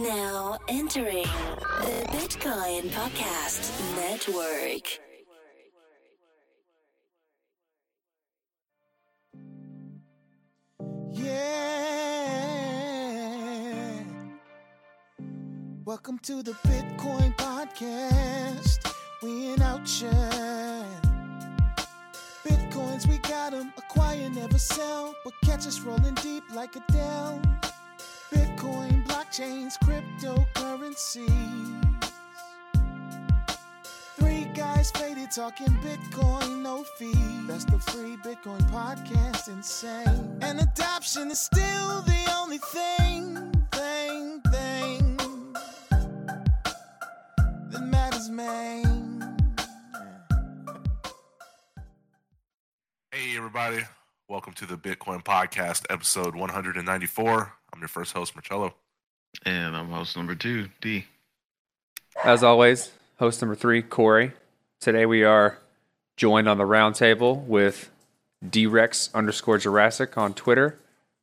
Now entering the Bitcoin Podcast Network. Yeah. Welcome to the Bitcoin Podcast. We in outshine. Bitcoins, we got 'em. Acquire, never sell. But catch us rolling deep like Adele. Bitcoin, blockchains, cryptocurrencies. Three guys faded talking Bitcoin, no fee. That's the free Bitcoin podcast, insane. And adoption is still the only thing, thing, thing that matters, man. Hey, everybody. Welcome to the Bitcoin Podcast, episode 194. I'm your first host, Marcello. And I'm host number two, D. As always, host number three, Corey. Today we are joined on the roundtable with Drex underscore Jurassic on Twitter.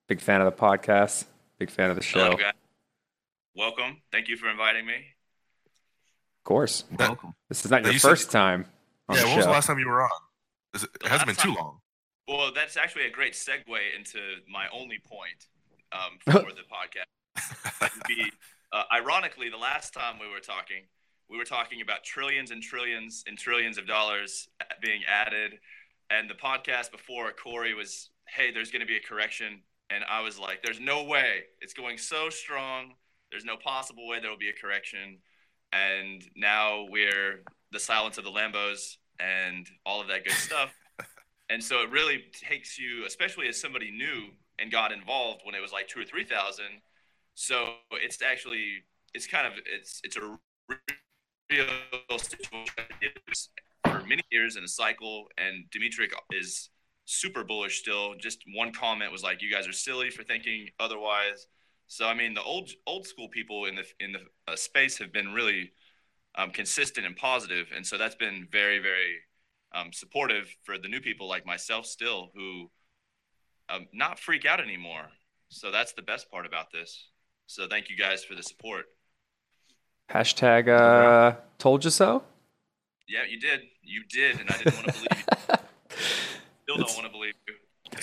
Big fan of the podcast. Big fan of the show. Hello, guys. Welcome. Thank you for inviting me. Of course. Welcome. This is not your you said- first time on yeah, the when was the last time you were on? It, it hasn't been last too time- long. Well, that's actually a great segue into my only point um, for the podcast. Be, uh, ironically, the last time we were talking, we were talking about trillions and trillions and trillions of dollars being added. And the podcast before, Corey was, hey, there's going to be a correction. And I was like, there's no way. It's going so strong. There's no possible way there will be a correction. And now we're the silence of the Lambos and all of that good stuff. And so it really takes you, especially as somebody new and got involved when it was like two or three thousand. So it's actually it's kind of it's it's a real situation for many years in a cycle. And Dimitri is super bullish still. Just one comment was like, "You guys are silly for thinking otherwise." So I mean, the old old school people in the in the uh, space have been really um, consistent and positive, and so that's been very very um, supportive for the new people like myself still who um, not freak out anymore. So that's the best part about this. So thank you guys for the support. Hashtag uh, told you so. Yeah, you did. You did, and I didn't want to believe you. Still don't want to believe you.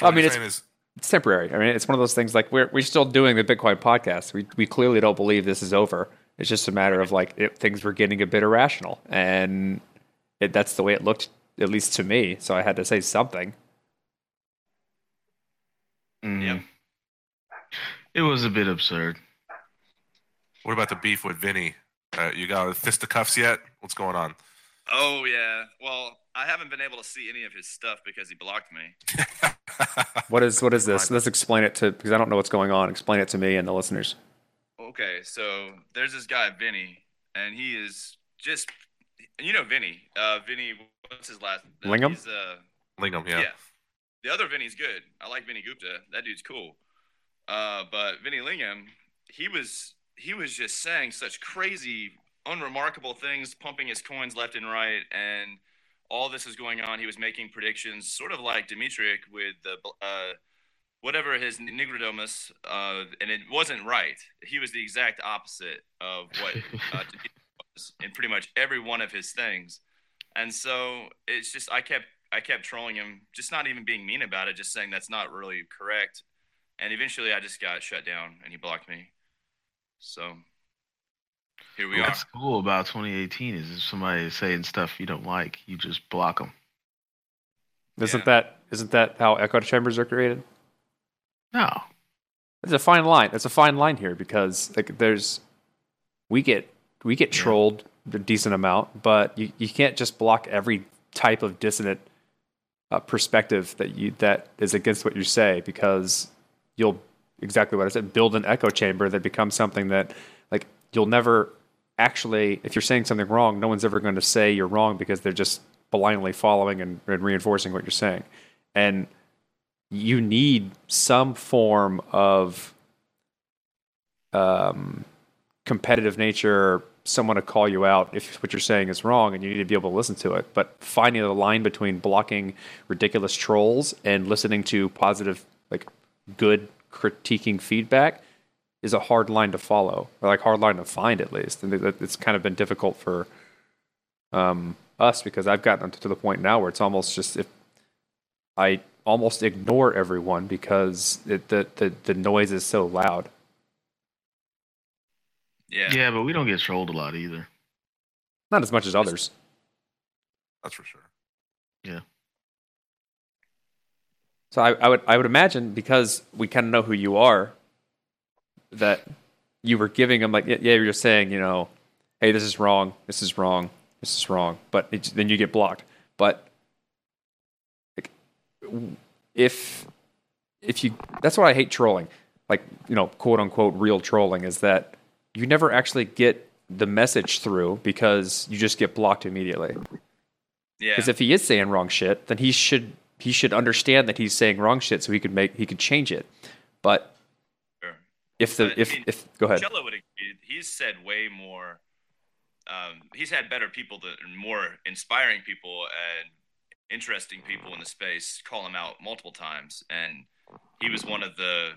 I mean, it's- is, It's temporary. I mean, it's one of those things like we're, we're still doing the Bitcoin podcast. We, we clearly don't believe this is over. It's just a matter of like it, things were getting a bit irrational. And it, that's the way it looked, at least to me. So I had to say something. Mm. Yep. It was a bit absurd. What about the beef with Vinny? Uh, you got fisticuffs yet? What's going on? Oh yeah. Well, I haven't been able to see any of his stuff because he blocked me. What is what is this? Let's explain it to because I don't know what's going on. Explain it to me and the listeners. Okay, so there's this guy Vinny, and he is just you know Vinny. Uh, Vinny, what's his last? uh, Lingham? He's, uh, Lingham, yeah. The other Vinny's good. I like Vinny Gupta. That dude's cool. Uh, but Vinny Lingham, he was he was just saying such crazy, unremarkable things, pumping his coins left and right, and all this is going on. He was making predictions, sort of like Dimitric with the uh, whatever his Nigrodomus, uh, and it wasn't right. He was the exact opposite of what uh, was in pretty much every one of his things. And so it's just I kept I kept trolling him, just not even being mean about it, just saying that's not really correct. And eventually I just got shut down and he blocked me. So here we are. What's cool about 2018 is if somebody is saying stuff you don't like, you just block them. Isn't Yeah. that isn't that how echo chambers are created? No. It's a fine line. It's a fine line here because like there's we get we get Yeah. trolled a decent amount, but you, you can't just block every type of dissonant uh, perspective that you that is against what you say because you'll exactly what I said build an echo chamber that becomes something that like you'll never actually if you're saying something wrong, no one's ever going to say you're wrong because they're just blindly following and, and reinforcing what you're saying, and you need some form of um, competitive nature, someone to call you out if what you're saying is wrong, and you need to be able to listen to it. But finding the line between blocking ridiculous trolls and listening to positive, like good critiquing feedback, is a hard line to follow, or like hard line to find at least. And it's kind of been difficult for um, us because I've gotten to the point now where it's almost just if I almost ignore everyone because it, the, the the noise is so loud. Yeah. Yeah, but we don't get trolled a lot either. Not as much as others. That's for sure. So I, I would I would imagine because we kind of know who you are, that you were giving them like yeah you're just saying you know, hey this is wrong this is wrong this is wrong, but it, then you get blocked. But like, if if you that's why I hate trolling, like you know quote unquote real trolling is that you never actually get the message through because you just get blocked immediately. Yeah. Because if he is saying wrong shit, then he should he should understand that he's saying wrong shit so he could make he could change it. But Sure. if the But, I if mean, if go ahead. Cello would agree. He's said way more. Um, he's had better people, that, more inspiring people, and interesting people in the space call him out multiple times. And he was one of the,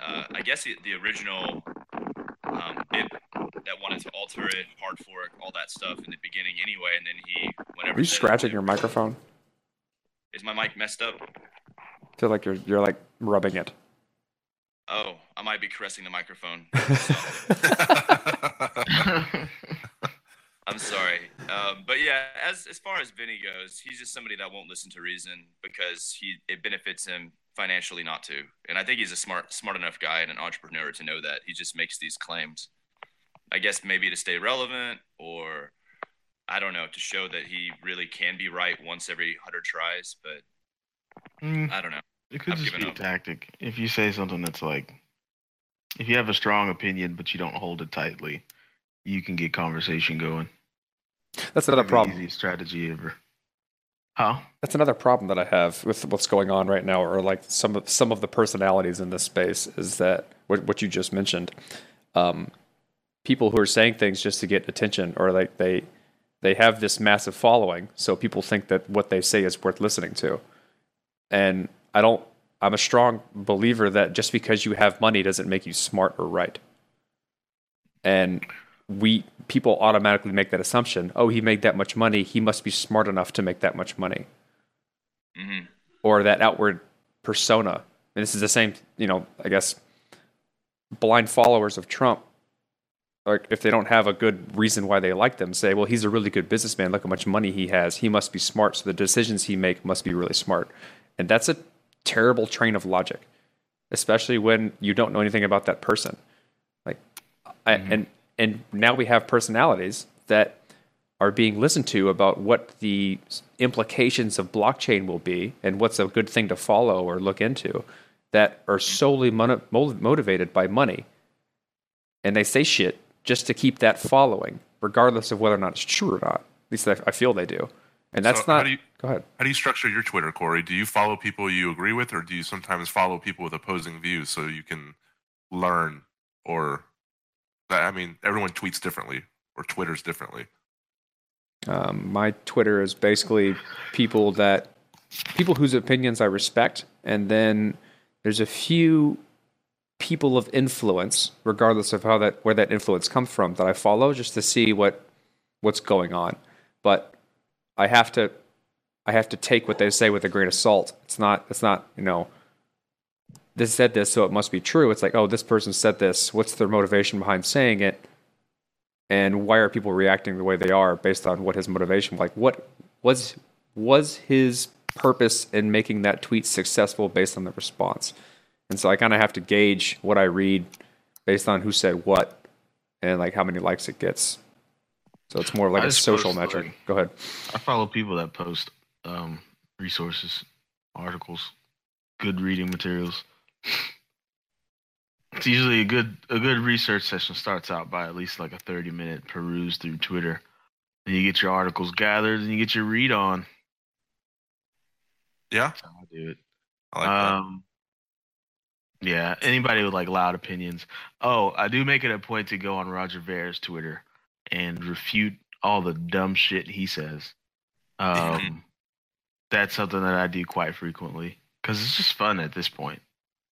uh, I guess, the, the original um, bit that wanted to alter it, hard fork, all that stuff in the beginning, anyway. And then he, whenever Are you scratching your microphone? Is my mic messed up? I feel like you're you're like rubbing it. Oh, I might be caressing the microphone. I'm sorry, um, but yeah, as as far as Vinny goes, he's just somebody that won't listen to reason because he it benefits him financially not to. And I think he's a smart smart enough guy and an entrepreneur to know that he just makes these claims. I guess maybe to stay relevant, or I don't know, to show that he really can be right once every hundred tries. But Mm, I don't know. it could I've just given be a tactic. If you say something that's like, if you have a strong opinion but you don't hold it tightly, you can get conversation going. That's another Pretty problem. Easy strategy ever. Huh? That's another problem that I have with what's going on right now, or like some of some of the personalities in this space, is that what what you just mentioned. Um, people who are saying things just to get attention, or like they they have this massive following, so people think that what they say is worth listening to. And I don't. I'm a strong believer that just because you have money doesn't make you smart or right. And we people automatically make that assumption. Oh, he made that much money. He must be smart enough to make that much money hmm or that outward persona. And this is the same, you know, I guess blind followers of Trump, like if they don't have a good reason why they like them, say, well, he's a really good businessman. Look how much money he has. He must be smart. So the decisions he make must be really smart. And that's a terrible train of logic, especially when you don't know anything about that person. Like, I, mm-hmm. and and now we have personalities that are being listened to about what the implications of blockchain will be and what's a good thing to follow or look into that are solely mono- mo- motivated by money. And they say shit just to keep that following, regardless of whether or not it's true or not. At least I, I feel they do. And that's So how not. do you- go ahead. How do you structure your Twitter, Corey? Do you follow people you agree with, or do you sometimes follow people with opposing views so you can learn? Or, I mean, everyone tweets differently or Twitters differently. Um, my Twitter is basically people that people whose opinions I respect, and then there's a few people of influence, regardless of how that where that influence comes from, that I follow just to see what what's going on. But I have to I have to take what they say with a grain of salt. It's not it's not you know this said this, so it must be true. It's like oh, this person said this. What's their motivation behind saying it? and why are people reacting the way they are based on what his motivation like what was was his purpose in making that tweet successful based on the response and so i kind of have to gauge what i read based on who said what and like how many likes it gets so it's more like I a social post, metric like- go ahead I follow people that post um, resources, articles, good reading materials. It's usually a good a good research session starts out by at least like a thirty minute peruse through Twitter. And you get your articles gathered and you get your read on. Yeah, That's how I do it. I like that. Um, yeah, anybody with like loud opinions. Oh, I do make it a point to go on Roger Ver's Twitter and refute all the dumb shit he says. Um, that's something that I do quite frequently because it's just fun at this point.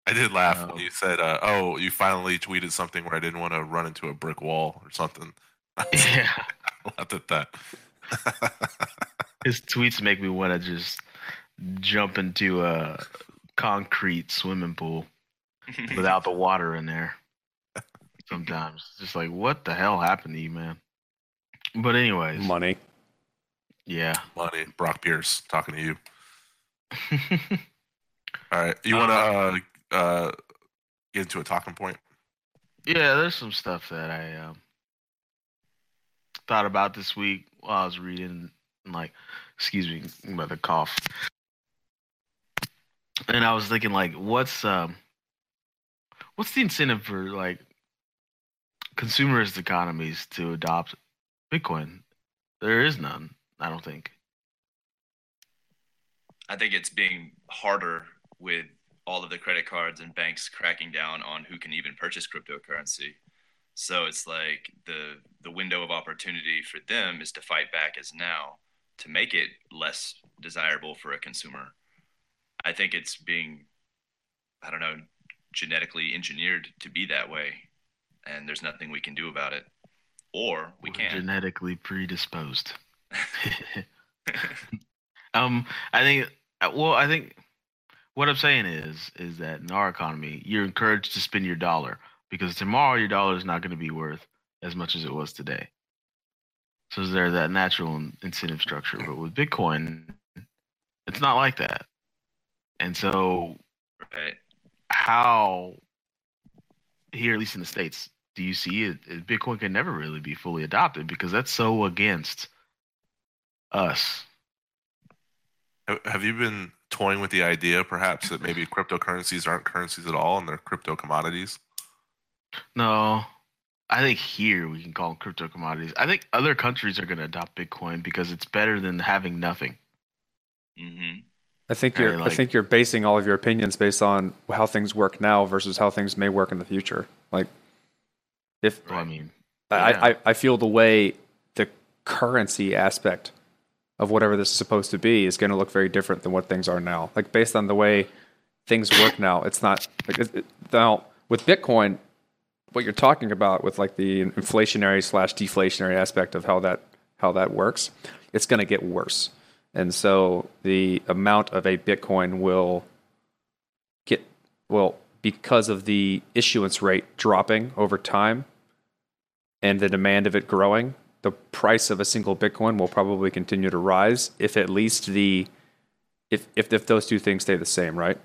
I did laugh No. when you said, uh, "Oh, you finally tweeted something where I didn't want to run into a brick wall or something." Yeah. laughed at that. His tweets make me want to just jump into a concrete swimming pool without the water in there. Sometimes it's just like, what the hell happened to you, man? But anyways, Money. yeah. Money, Brock Pierce talking to you. All right, you want to uh, uh, get into a talking point? Yeah, there's some stuff that I um, thought about this week while I was reading, like, excuse me about the cough. And I was thinking, like, what's um, what's the incentive for like consumerist economies to adopt Bitcoin? There is none, I don't think. I think it's being harder with all of the credit cards and banks cracking down on who can even purchase cryptocurrency. So it's like the the window of opportunity for them is to fight back as now to make it less desirable for a consumer. I think it's being I don't know genetically engineered to be that way and there's nothing we can do about it. Or we We're can. genetically predisposed. um, I think. Well, I think what I'm saying is, is that in our economy, you're encouraged to spend your dollar because tomorrow your dollar is not going to be worth as much as it was today. So there's that natural incentive structure, but with Bitcoin, it's not like that. And so, right. How here, at least in the states, do you see it? it- Bitcoin can never really be fully adopted because that's so against us. Have you been toying with the idea, perhaps, that maybe cryptocurrencies aren't currencies at all and they're crypto commodities? No, I think here we can call them crypto commodities. I think other countries are going to adopt Bitcoin because it's better than having nothing. Mhm. I think you're. I think you're basing all of your opinions based on how things work now versus how things may work in the future. Like, if I mean, I, Yeah. I, I feel the way the currency aspect of whatever this is supposed to be is going to look very different than what things are now. Like based on the way things work now, it's not like it, it- now with Bitcoin. What you're talking about with like the inflationary slash deflationary aspect of how that how that works, it's going to get worse, and so the amount of a Bitcoin will get well because of the issuance rate dropping over time and the demand of it growing, the price of a single Bitcoin will probably continue to rise if at least the if if, if those two things stay the same, right?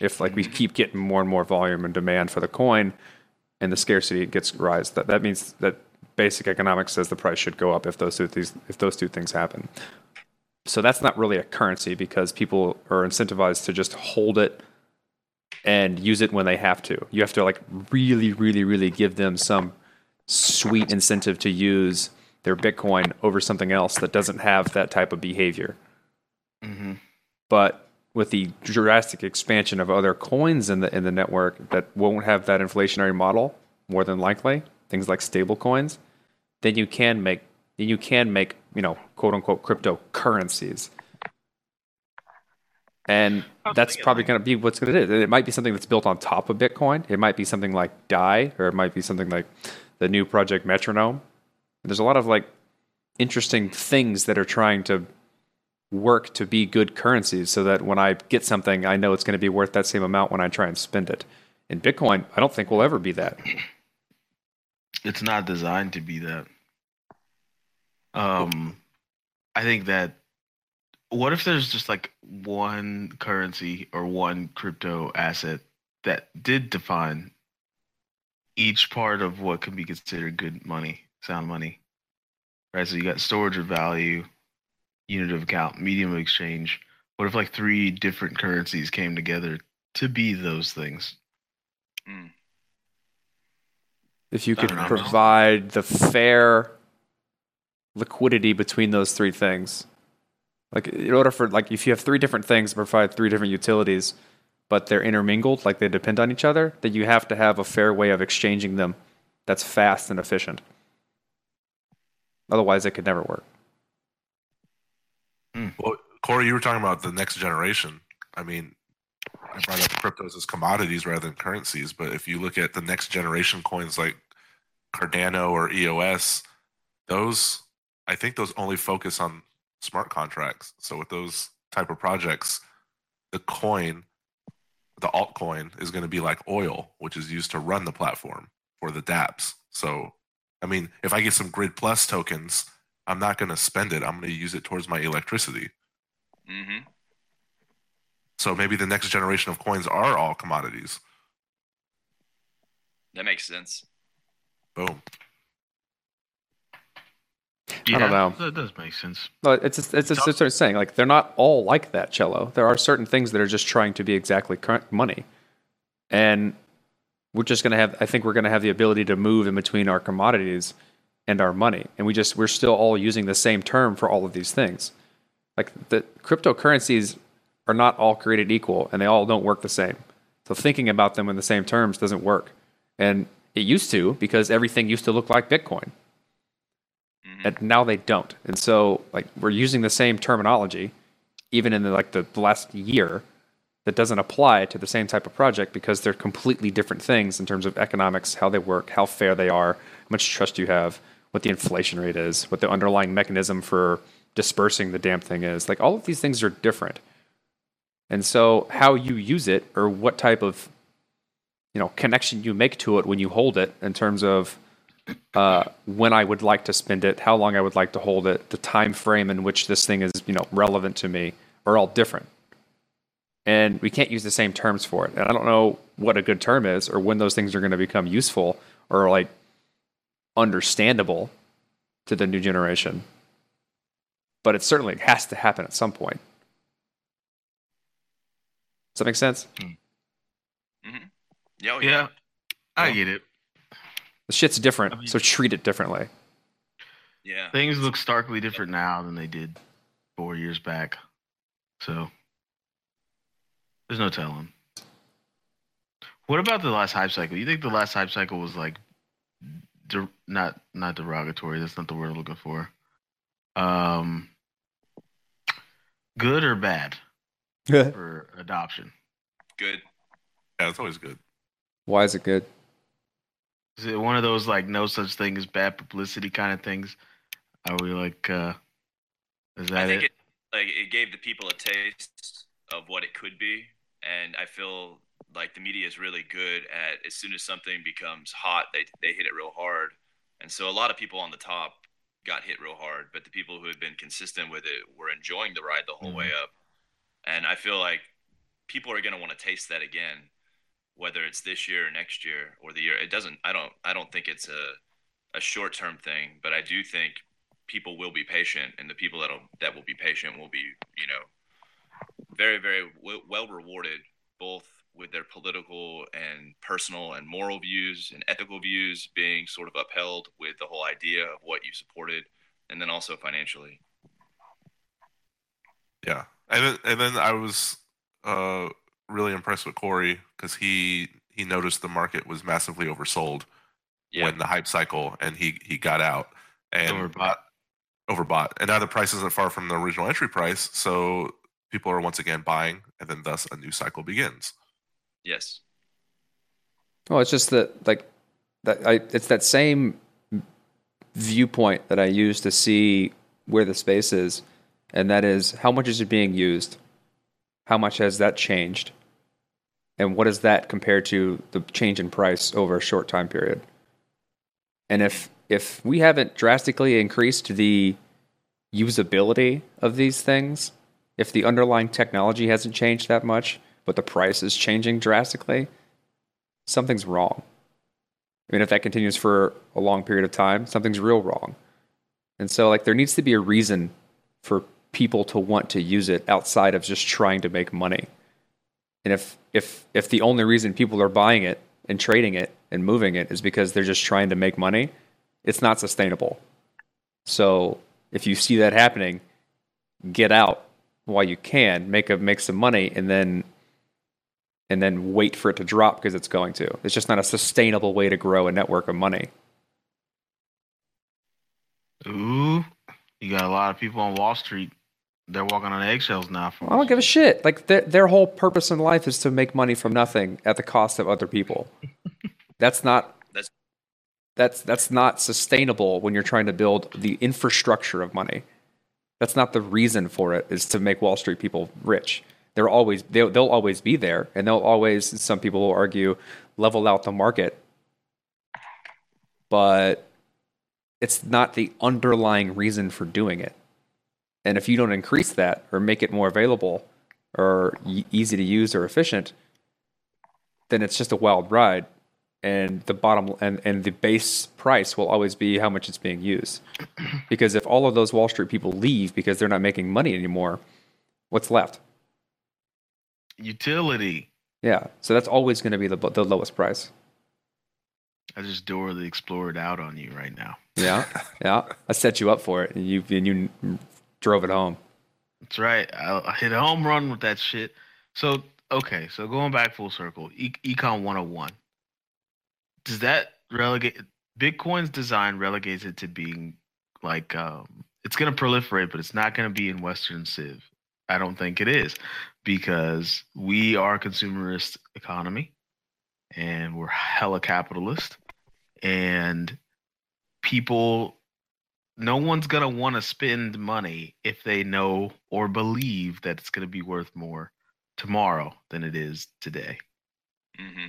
If like we keep getting more and more volume and demand for the coin and the scarcity gets rise, that, that means that basic economics says the price should go up if those two things if those two things happen. So that's not really a currency because people are incentivized to just hold it and use it when they have to. You have to like really, really, really give them some sweet incentive to use their Bitcoin over something else that doesn't have that type of behavior. hmm But with the drastic expansion of other coins in the in the network that won't have that inflationary model, more than likely, things like stable coins, then you can make then you can make, you know, quote unquote cryptocurrencies. And How's that's probably going? going to be what's going to do. It might be something that's built on top of Bitcoin. It might be something like DAI, or it might be something like the new project Metronome. There's a lot of like interesting things that are trying to work to be good currencies so that when I get something, I know it's going to be worth that same amount when I try and spend it. In Bitcoin, I don't think we'll ever be that. It's not designed to be that. Um, I think that. What if there's just like one currency or one crypto asset that did define each part of what can be considered good money, sound money, right? So you got storage of value, unit of account, medium of exchange. What if like three different currencies came together to be those things? If you could don't know. provide the fair liquidity between those three things. Like in order for like if you have three different things provide three different utilities, but they're intermingled, like they depend on each other, then you have to have a fair way of exchanging them that's fast and efficient. Otherwise it could never work. Hmm. Well, Corey, you were talking about the next generation. I mean, I brought up cryptos as commodities rather than currencies. But if you look at the next generation coins like Cardano or EOS, those I think those only focus on smart contracts. So with those type of projects, the coin, the altcoin is going to be like oil, which is used to run the platform for the dApps. So, I mean, if I get some Grid Plus tokens, I'm not going to spend it. I'm going to use it towards my electricity. Mm-hmm. So maybe the next generation of coins are all commodities. That makes sense. Boom. Yeah, don't know. That does make sense. Well, it's it's it's, it's, sort of saying like they're not all like that, cello. There are certain things that are just trying to be exactly current money, and we're just gonna have. I think we're gonna have the ability to move in between our commodities and our money, and we just we're still all using the same term for all of these things. Like the cryptocurrencies are not all created equal, and they all don't work the same. So thinking about them in the same terms doesn't work, and it used to because everything used to look like Bitcoin Mhm. and now they don't. And so like we're using the same terminology, even in the, like the last year, that doesn't apply to the same type of project because they're completely different things in terms of economics, how they work, how fair they are, how much trust you have, what the inflation rate is, what the underlying mechanism for dispersing the damn thing is. Like all of these things are different. And so how you use it or what type of you know connection you make to it when you hold it in terms of uh, when I would like to spend it, how long I would like to hold it, the time frame in which this thing is, you know, relevant to me, are all different. And we can't use the same terms for it. And I don't know what a good term is or when those things are going to become useful or like understandable to the new generation. But it certainly has to happen at some point. Does that make sense? Yeah, oh, Yeah, I get it. The shit's different, I mean- so treat it differently. yeah. Things look starkly different now than they did four years back. So there's no telling. What about the last hype cycle? You think the last hype cycle was like der- not not derogatory? That's not the word I'm looking for. Um, good or bad for adoption? Good. Yeah, it's always good. Why is it good? Is it one of those like no such thing as bad publicity kind of things? Are we like, uh, is that I think it? it like it gave the people a taste of what it could be, and I feel like the media is really good at as soon as something becomes hot, they they hit it real hard, and so a lot of people on the top got hit real hard, but the people who had been consistent with it were enjoying the ride the whole way up, and I feel like people are going to want to taste that again, whether it's this year or next year or the year. It doesn't. I don't. I don't think it's a a short term thing, but I do think people will be patient, and the people that'll that will be patient will be, you know, very very w- well rewarded, both with their political and personal and moral views and ethical views being sort of upheld with the whole idea of what you supported, and then also financially. Yeah, and then and then I was uh, really impressed with Corey because he he noticed the market was massively oversold Yeah, when the hype cycle, and he he got out and Overbought. overbought, and now the price isn't far from the original entry price, so people are once again buying, and then thus a new cycle begins. yes, Well, it's just that like that I it's that same viewpoint that I use to see where the space is, and that is how much is it being used, how much has that changed, and what is that compared to the change in price over a short time period. And if if we haven't drastically increased the usability of these things, if the underlying technology hasn't changed that much, but the price is changing drastically, something's wrong. I mean, if that continues for a long period of time, something's real wrong. And so, like, there needs to be a reason for people to want to use it outside of just trying to make money. And if if if the only reason people are buying it and trading it and moving it is because they're just trying to make money, it's not sustainable. So if you see that happening, get out while you can, make a make some money, and then and then wait for it to drop because it's going to. It's just not a sustainable way to grow a network of money. Ooh, you got a lot of people on Wall Street they're walking on eggshells now. For I don't give a shit. Like their their whole purpose in life is to make money from nothing at the cost of other people. that's not That's- that's that's not sustainable when you're trying to build the infrastructure of money. That's not the reason for it. Is to make Wall Street people rich. They're always they'll, they'll always be there, and they'll always. Some people will argue level out the market, but it's not the underlying reason for doing it. And if you don't increase that or make it more available or easy to use or efficient, then it's just a wild ride. And the bottom and, and the base price will always be how much it's being used. Because if all of those Wall Street people leave because they're not making money anymore, what's left? Utility. Yeah. So that's always going to be the, the lowest price. I just door the Explorer out on you right now. Yeah. Yeah. I set you up for it and you, and you drove it home. That's right. I, hit a home run with that shit. So okay, so going back full circle, e- Econ 101. Does that relegate Bitcoin's design relegates it to being like um, it's going to proliferate, but it's not going to be in Western Civ. I don't think it is because we are a consumerist economy and we're hella capitalist and people no one's going to want to spend money if they know or believe that it's going to be worth more tomorrow than it is today. hmm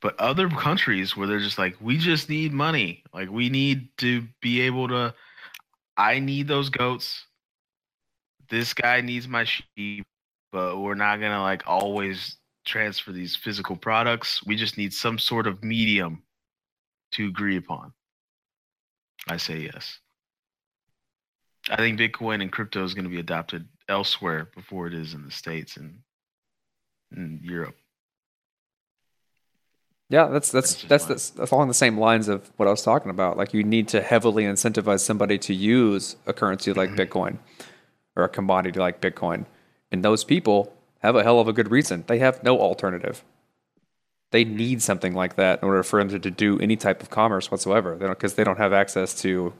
But other countries where they're just like, we just need money. Like, we need to be able to, I need those goats. This guy needs my sheep, but we're not going to like always transfer these physical products. We just need some sort of medium to agree upon. I say yes. I think Bitcoin and crypto is going to be adopted elsewhere before it is in the States and in Europe. Yeah, that's that's That's that's, that's that's along the same lines of what I was talking about. Like you need to heavily incentivize somebody to use a currency like Mhm. Bitcoin or a commodity like Bitcoin, and those people have a hell of a good reason. They have no alternative. They need something like that in order for them to, to do any type of commerce whatsoever. They don't because they don't have access to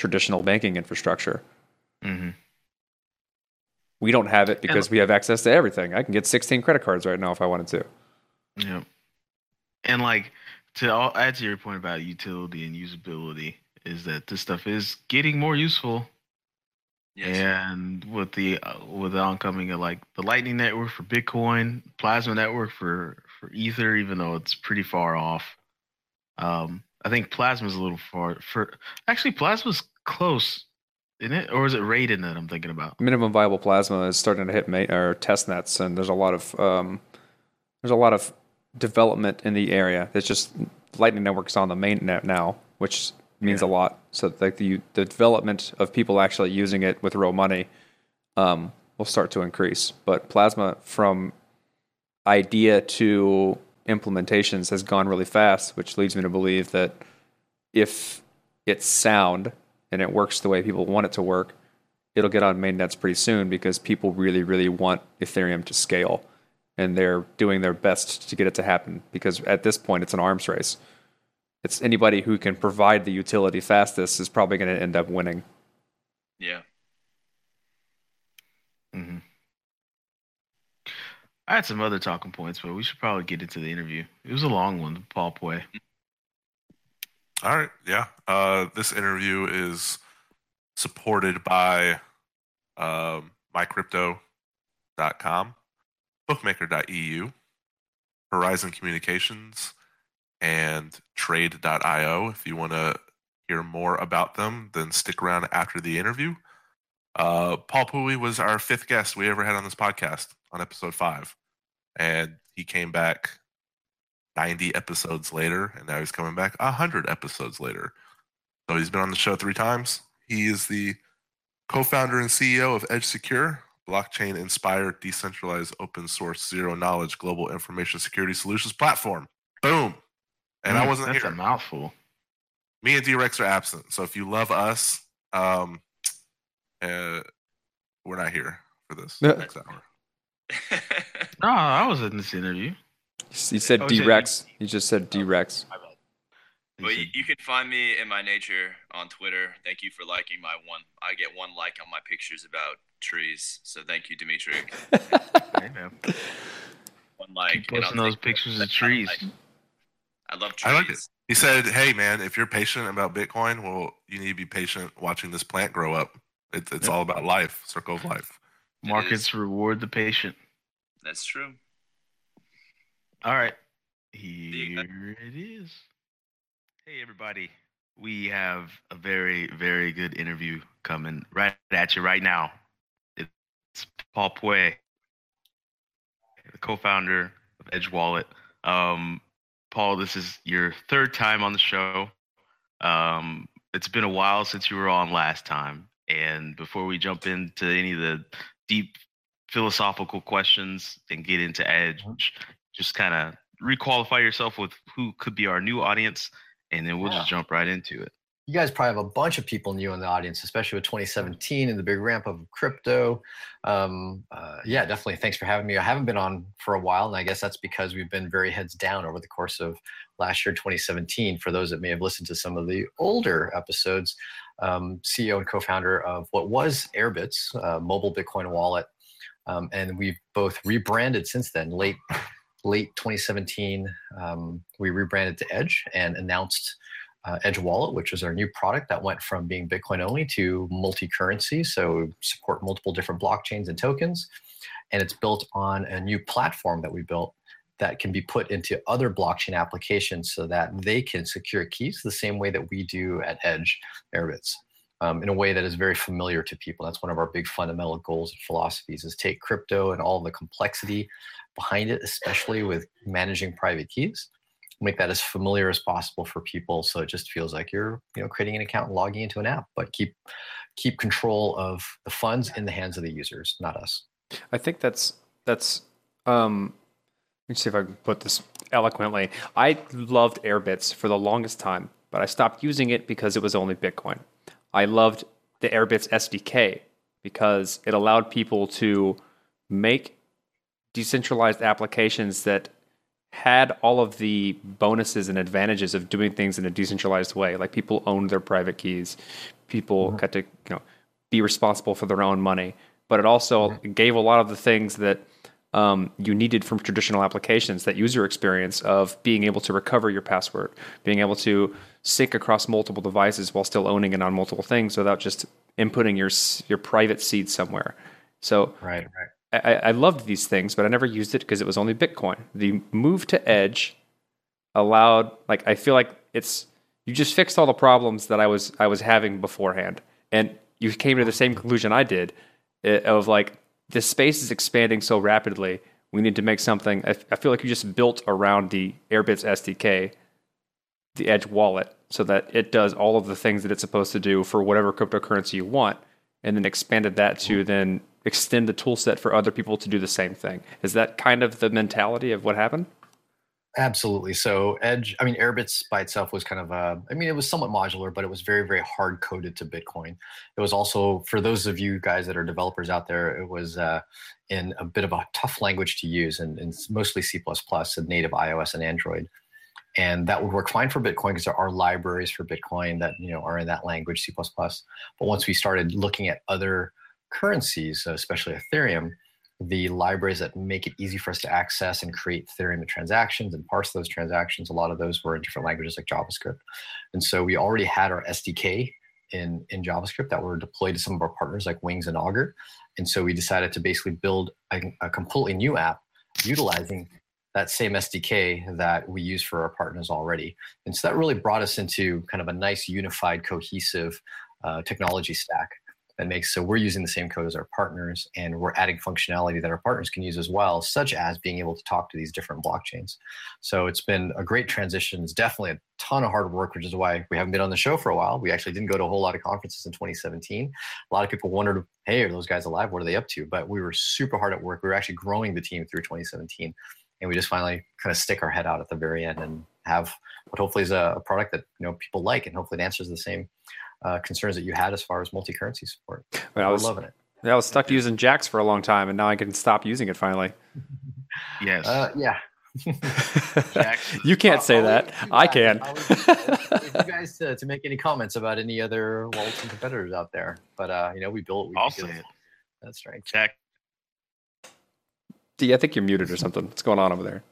traditional banking infrastructure. Mm-hmm. We don't have it because we have access to everything. I can get 16 credit cards right now if I wanted to. Yep. And like to all, add to your point about utility and usability is that this stuff is getting more useful, Yes. and with the uh, with the oncoming of like the Lightning Network for Bitcoin, Plasma Network for for Ether, even though it's pretty far off. Um, I think Plasma's a little far. For actually, Plasma's close, isn't it? Or is it Raiden that I'm thinking about? minimum viable plasma is starting to hit ma- or test nets, and there's a lot of um, there's a lot of development in the area. It's just Lightning Network's on the main net now, which means a lot. So like the the development of people actually using it with real money um, will start to increase. But plasma from idea to implementations has gone really fast, which leads me to believe that if it's sound and it works the way people want it to work, it'll get on mainnets pretty soon because people really, really want Ethereum to scale. And they're doing their best to get it to happen because at this point it's an arms race. It's anybody who can provide the utility fastest is probably going to end up winning. Yeah. hmm I had some other talking points, but we should probably get into the interview. It was a long one, Paul Puey. All right, yeah. Uh, this interview is supported by um, mycrypto.com, bookmaker.eu, Horizon Communications, and trade.io. If you want to hear more about them, then stick around after the interview. Uh, Paul Puey was our fifth guest we ever had on this podcast on episode five. And he came back 90 episodes later, and now he's coming back 100 episodes later. So he's been on the show three times. He is the co founder and CEO of Edge Secure, blockchain inspired, decentralized, open source, zero knowledge global information security solutions platform. Boom. And I Mm, wasn't That's here. a mouthful. Me and D Rex are absent. So if you love us, um, uh, we're not here for this Yeah. next hour. No, I was in this interview. You said Oh, D. Rex. You just said D Rex. My Well, you, you can find me in my nature on Twitter. Thank you for liking my one. I get one like on my pictures about trees. So thank you, Dimitri. "Hey, man, One like. keep posting those pictures of trees." like. I love trees. I like it. He said, "Hey man, if you're patient about Bitcoin, well, you need to be patient watching this plant grow up. It's it's Yep. all about life, circle of life." Markets reward the patient. That's true. All right. Here it is. Hey, everybody. We have a very, very good interview coming right at you right now. It's Paul Puey, the co founder of Edge Wallet. Um, Paul, this is your third time on the show. Um, it's been a while since you were on last time. And before we jump into any of the deep philosophical questions and get into Edge, just kind of requalify yourself with who could be our new audience, and then we'll Yeah. just jump right into it. you guys probably have a bunch of people new in the audience, especially with 2017 and the big ramp of crypto. Um, uh, yeah, definitely. Thanks for having me. I haven't been on for a while, and I guess that's because we've been very heads down over the course of last year, 2017. For those that may have listened to some of the older episodes, um, CEO and co-founder of what was Airbitz, uh, mobile Bitcoin wallet, um, and we've both rebranded since then. Late late 2017, um, we rebranded to Edge and announced uh, Edge Wallet, which is our new product that went from being Bitcoin only to multi-currency, so support multiple different blockchains and tokens, and it's built on a new platform that we built that can be put into other blockchain applications so that they can secure keys the same way that we do at Edge Airbitz. Um, in a way that is very familiar to people. That's one of our big fundamental goals and philosophies is take crypto and all the complexity behind it, especially with managing private keys, make that as familiar as possible for people so it just feels like you're you know creating an account and logging into an app but keep keep control of the funds in the hands of the users not us I think that's that's um me see if I can put this eloquently. I loved Airbitz for the longest time, but I stopped using it because it was only Bitcoin. I loved the Airbitz SDK because it allowed people to make decentralized applications that had all of the bonuses and advantages of doing things in a decentralized way. Like people owned their private keys, people mm-hmm. got to you know be responsible for their own money, but it also mm-hmm. gave a lot of the things that um, you needed from traditional applications. That user experience of being able to recover your password, being able to sync across multiple devices while still owning it on multiple things without just inputting your your private seed somewhere. So right right I, I loved these things, but I never used it because it was only Bitcoin. The move to Edge allowed, like, I feel like it's you just fixed all the problems that I was I was having beforehand, and you came to the same conclusion I did eh, of like the space is expanding so rapidly. We need to make something. I, I feel like you just built around the Airbitz SDK, the Edge wallet, so that it does all of the things that it's supposed to do for whatever cryptocurrency you want, and then expanded that to mm-hmm. then extend the tool set for other people to do the same thing. Is that kind of the mentality of what happened? Absolutely. So Edge, I mean, Airbitz by itself was kind of, uh, I mean, it was somewhat modular, but it was very, very hard coded to Bitcoin. It was also, for those of you guys that are developers out there, it was uh, in a bit of a tough language to use and, and mostly C++ and native iOS and Android. And that would work fine for Bitcoin because there are libraries for Bitcoin that, you know, are in that language, C++. But once we started looking at other currencies, especially Ethereum, the libraries that make it easy for us to access and create Ethereum transactions and parse those transactions. A lot of those were in different languages like JavaScript. And so we already had our SDK in, in JavaScript that were deployed to some of our partners like Wings and Augur. And so we decided to basically build a, a completely new app utilizing that same SDK that we use for our partners already. And so that really brought us into kind of a nice, unified, cohesive uh, technology stack that makes so we're using the same code as our partners and we're adding functionality that our partners can use as well such as being able to talk to these different blockchains. So it's been a great transition. It's definitely a ton of hard work which is why we haven't been on the show for a while. We actually didn't go to a whole lot of conferences in 2017 a lot of people wondered hey are those guys alive? What are they up to? But we were super hard at work. We were actually growing the team through 2017 and we just finally kind of stick our head out at the very end and have what hopefully is a, product that you know people like and hopefully it answers the same uh, concerns that you had as far as multi-currency support. I, I was loving it. Yeah, I was stuck using Jaxx for a long time, and now I can stop using it finally. Yes. Uh, yeah, Jackson. you can't I'll- say I'll that. leave I can. guys. I'll leave to you guys to, to make any comments about any other wallets and competitors out there. But uh, you know, we built. We I'll say it. That's right. Jack. D, I think you're muted or something. What's going on over there?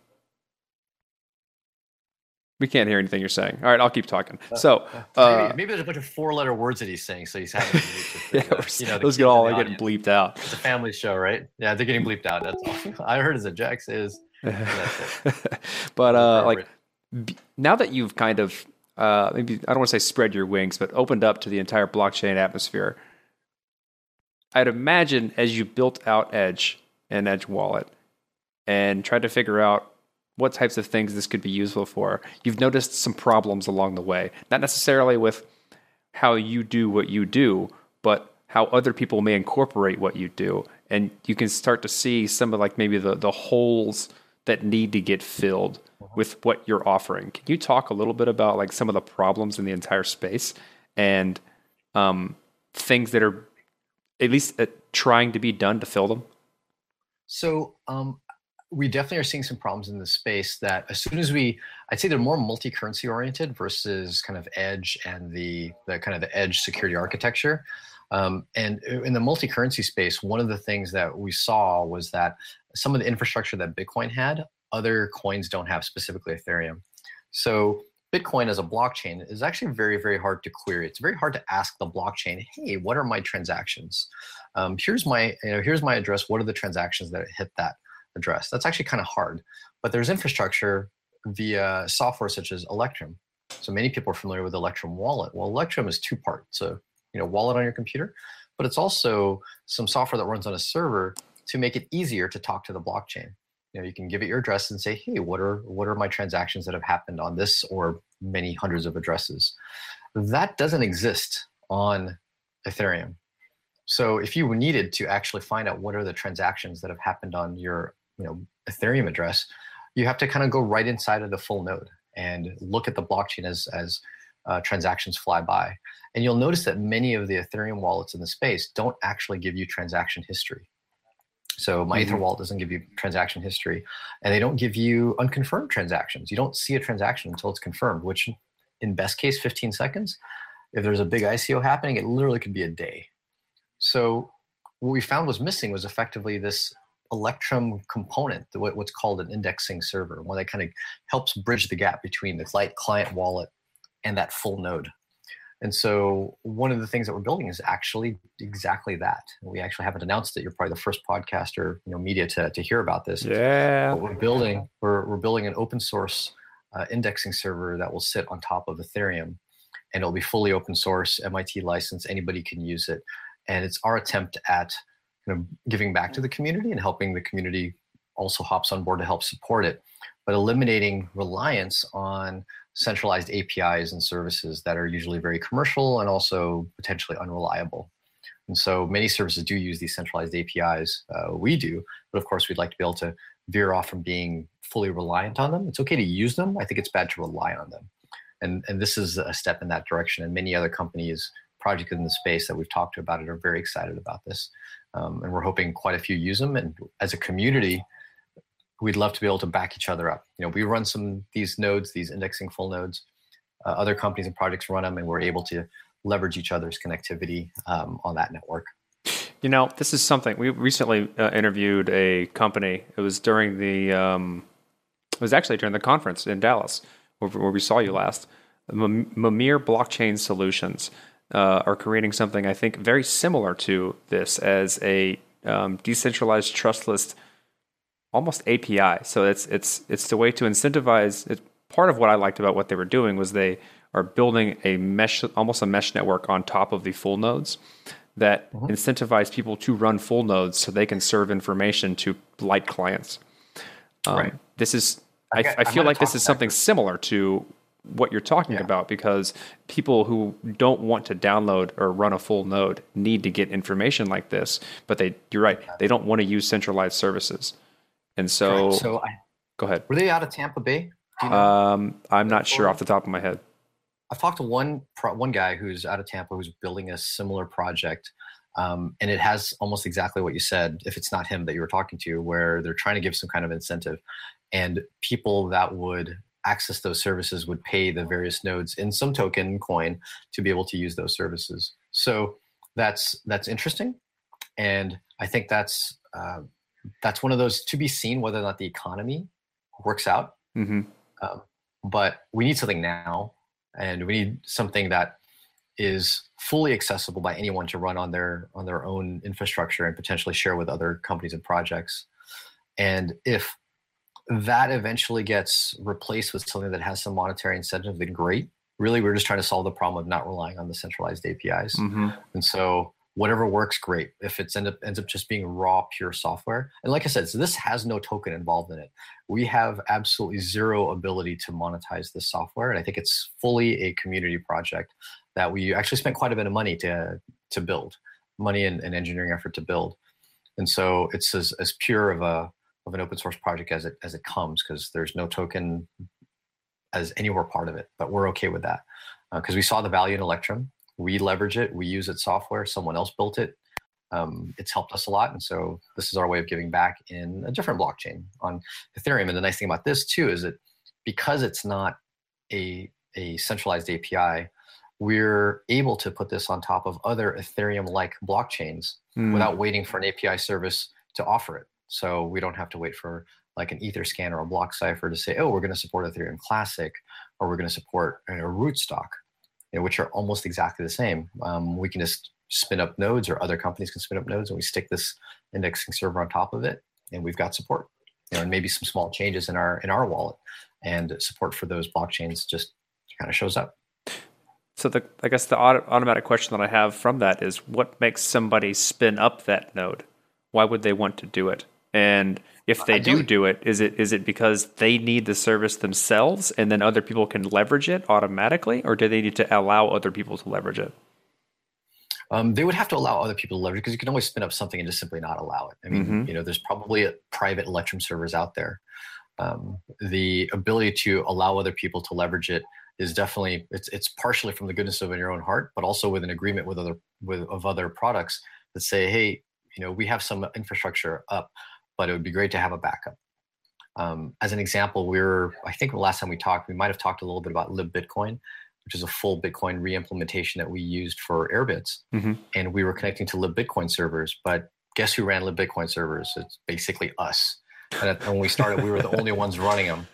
We can't hear anything you're saying. All right, I'll keep talking. So, uh, maybe, maybe there's a bunch of four-letter words that he's saying, so he's having. yeah, the, uh, you know, those get all the like, getting bleeped out. It's a family show, right? Yeah, they're getting bleeped out. That's all. I heard as a Jaxx is. but uh, like b- now that you've kind of uh, maybe I don't want to say spread your wings, but opened up to the entire blockchain atmosphere, I'd imagine as you built out Edge and Edge Wallet and tried to figure out what types of things this could be useful for, you've noticed some problems along the way. Not necessarily with how you do what you do, but how other people may incorporate what you do. And you can start to see some of like maybe the, the holes that need to get filled with what you're offering. Can you talk a little bit about like some of the problems in the entire space and um, things that are at least uh, trying to be done to fill them? So um, we definitely are seeing some problems in the space that as soon as we, I'd say they're more multi-currency oriented versus kind of edge and the the kind of the edge security architecture. Um, and in the multi-currency space, one of the things that we saw was that some of the infrastructure that Bitcoin had, other coins don't have, specifically Ethereum. So Bitcoin as a blockchain is actually very, very hard to query. It's very hard to ask the blockchain, "Hey, what are my transactions? Um, here's my, you know, here's my address. What are the transactions that hit that address?" That's actually kind of hard. But there's infrastructure via software such as Electrum. So many people are familiar with Electrum Wallet. Well, Electrum is two part. So you know, wallet on your computer, but it's also some software that runs on a server to make it easier to talk to the blockchain. You know, you can give it your address and say, "Hey, what are what are my transactions that have happened on this or many hundreds of addresses?" That doesn't exist on Ethereum. So if you needed to actually find out what are the transactions that have happened on your, you know, Ethereum address, you have to kind of go right inside of the full node and look at the blockchain as as uh, transactions fly by. And you'll notice that many of the Ethereum wallets in the space don't actually give you transaction history. So my Ether Mhm. wallet doesn't give you transaction history, and they don't give you unconfirmed transactions. You don't see a transaction until it's confirmed, which in best case 15 seconds. If there's a big ICO happening, it literally could be a day. So what we found was missing was effectively this Electrum component, what's called an indexing server, one that kind of helps bridge the gap between the client client wallet and that full node. And so one of the things that we're building is actually exactly that. We actually haven't announced it. You're probably the first podcaster, you know, media to, to hear about this. Yeah. But we're building we're, we're building an open source uh, indexing server that will sit on top of Ethereum, and it'll be fully open source, MIT license. Anybody can use it, and it's our attempt at kind of giving back to the community and helping the community also hops on board to help support it, but eliminating reliance on centralized APIs and services that are usually very commercial and also potentially unreliable. And so many services do use these centralized APIs. Uh, we do, but of course, we'd like to be able to veer off from being fully reliant on them. It's okay to use them. I think it's bad to rely on them. And, and this is a step in that direction. And many other companies, projects in the space that we've talked to about it, are very excited about this. Um, and we're hoping quite a few use them. And as a community, we'd love to be able to back each other up. You know, we run some these nodes, these indexing full nodes. Uh, other companies and projects run them, and we're able to leverage each other's connectivity um, on that network. You know, this is something we recently uh, interviewed a company. It was during the, um, it was actually during the conference in Dallas where, where we saw you last. M- Mimir Blockchain Solutions uh, are creating something I think very similar to this as a um, decentralized trustless, almost API. So it's it's it's the way to incentivize. It, part of what I liked about what they were doing was they are building a mesh, almost a mesh network on top of the full nodes that incentivize people to run full nodes so they can serve information to light clients. Um, Right. This is, I, I I feel like this is something to- similar to what you're talking Yeah. about because people who don't want to download or run a full node need to get information like this, but they, you're right, they don't want to use centralized services. And so, Correct. so I, go ahead. were they out of Tampa Bay? You know? Um, I'm not sure off the top of my head. I've talked to one pro- one guy who's out of Tampa who's building a similar project. Um, and it has almost exactly what you said, if it's not him that you were talking to, where they're trying to give some kind of incentive. And people that would access those services would pay the various nodes in some token coin to be able to use those services. So that's that's interesting, and I think that's uh, that's one of those to be seen whether or not the economy works out. Mm-hmm. Um, but we need something now, and we need something that is fully accessible by anyone to run on their on their own infrastructure and potentially share with other companies and projects. And if that eventually gets replaced with something that has some monetary incentive, then great. Really, we're just trying to solve the problem of not relying on the centralized APIs. Mm-hmm. And so whatever works, great. If it end up ends up just being raw, pure software, and like I said, so this has no token involved in it. We have absolutely zero ability to monetize this software, and I think it's fully a community project that we actually spent quite a bit of money to to build, money and, and engineering effort to build. And so it's as, as pure of a of an open source project as it as it comes because there's no token as anywhere part of it. But we're okay with that because uh, we saw the value in Electrum. We leverage it. We use its software. Someone else built it. Um, it's helped us a lot, and so this is our way of giving back in a different blockchain on Ethereum. And the nice thing about this too is that because it's not a a centralized API, we're able to put this on top of other Ethereum-like blockchains mm. without waiting for an API service to offer it. So we don't have to wait for like an Etherscan or a BlockCypher to say, oh, we're going to support Ethereum Classic or we're going to support a Rootstock, you know, which are almost exactly the same. Um, we can just spin up nodes or other companies can spin up nodes and we stick this indexing server on top of it and we've got support. You know, and maybe some small changes in our in our wallet and support for those blockchains just kind of shows up. So the I guess the auto, automatic question that I have from that is what makes somebody spin up that node? Why would they want to do it? And if they do do it, is it is it because they need the service themselves and then other people can leverage it automatically, or do they need to allow other people to leverage it? Um, they would have to allow other people to leverage because you can always spin up something and just simply not allow it. I mean, mm-hmm. you know, there's probably a private Electrum servers out there. Um, the ability to allow other people to leverage it is definitely it's it's partially from the goodness of in your own heart, but also with an agreement with other with of other products that say, hey, you know, we have some infrastructure up, but it would be great to have a backup. Um, as an example, we were, I think the last time we talked, we might have talked a little bit about libbitcoin, which is a full Bitcoin re-implementation that we used for Airbitz. Mm-hmm. And we were connecting to libbitcoin servers, but guess who ran libbitcoin servers? It's basically us. And when we started, we were the only ones running them.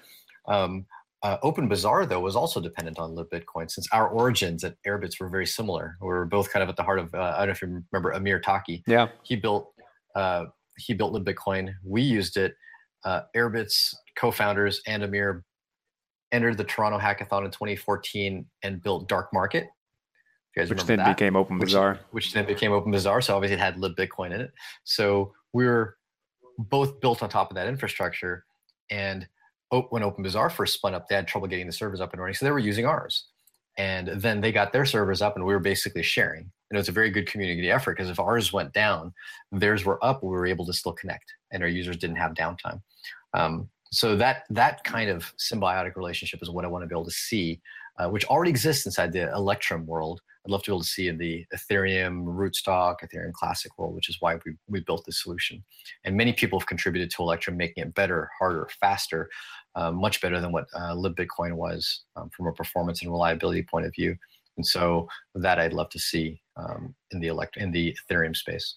Um, uh, OpenBazaar, though, was also dependent on libbitcoin since our origins at Airbitz were very similar. We were both kind of at the heart of, uh, I don't know if you remember Amir Taaki. Yeah. He built, uh, he built libbitcoin. We used it. Uh, Airbitz co-founders and Amir entered the Toronto Hackathon in 2014 and built Dark Market. which then that, became OpenBazaar. Which, which then became OpenBazaar. So obviously it had libbitcoin in it. So we were both built on top of that infrastructure. And when OpenBazaar first spun up, they had trouble getting the servers up and running, so they were using ours. And then they got their servers up, and we were basically sharing. And it was a very good community effort because if ours went down, theirs were up, we were able to still connect, and our users didn't have downtime. Um, so that that kind of symbiotic relationship is what I want to be able to see, uh, which already exists inside the Electrum world. I'd love to be able to see in the Ethereum rootstock, Ethereum Classic world, which is why we, we built this solution. And many people have contributed to Electrum, making it better, harder, faster, uh, much better than what uh, libbitcoin was um, from a performance and reliability point of view. And so that I'd love to see um, in the elect in the Ethereum space.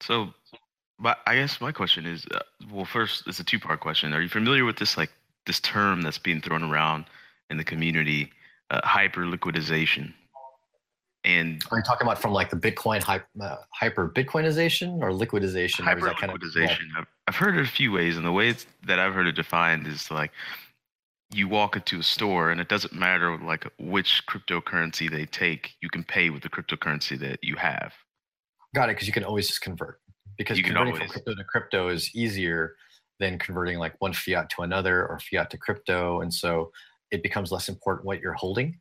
So, but I guess my question is, uh, well, first it's a two-part question. Are you familiar with this like this term that's being thrown around in the community, uh, hyper liquidization? And are you talking about from like the Bitcoin hyper, uh, hyper Bitcoinization or liquidization? Hyper liquidization. Kind of, I've heard it a few ways, and the way that I've heard it defined is like you walk into a store, and it doesn't matter like which cryptocurrency they take, you can pay with the cryptocurrency that you have. Got it, because you can always just convert. Because you converting from crypto to crypto is easier than converting like one fiat to another or fiat to crypto, and so it becomes less important what you're holding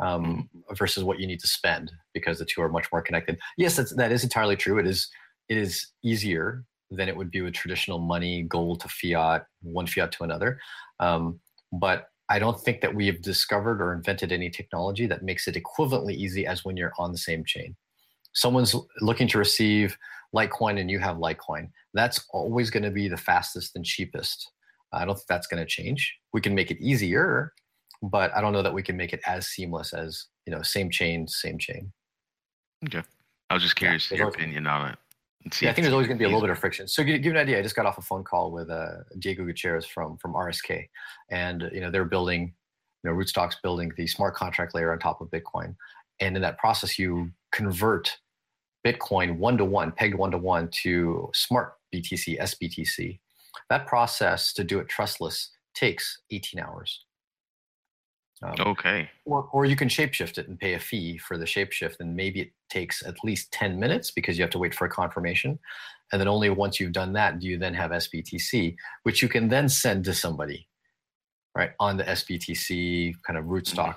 um, mm-hmm. versus what you need to spend because the two are much more connected. Yes, that's, that is entirely true. It is it is easier than it would be with traditional money, gold to fiat, one fiat to another. Um, but I don't think that we have discovered or invented any technology that makes it equivalently easy as when you're on the same chain. someone's looking to receive Litecoin and you have Litecoin, that's always going to be the fastest and cheapest. I don't think that's going to change. We can make it easier, but I don't know that we can make it as seamless as you know same chain, same chain. Okay. I was just curious Yeah, your opinion on it. Yeah, I think there's always going to be a little bit of friction. So, give you an idea, I just got off a phone call with uh, Diego Gutierrez from from RSK, and you know they're building, you know, Rootstock's building the smart contract layer on top of Bitcoin, and in that process, you convert Bitcoin one to one, pegged one to one, to smart BTC, SBTC. That process to do it trustless takes 18 hours. Um, Okay. or, or you can shapeshift it and pay a fee for the shapeshift and maybe it takes at least 10 minutes because you have to wait for a confirmation. And then only once you've done that do you then have sbtc which you can then send to somebody right on the sbtc kind of rootstock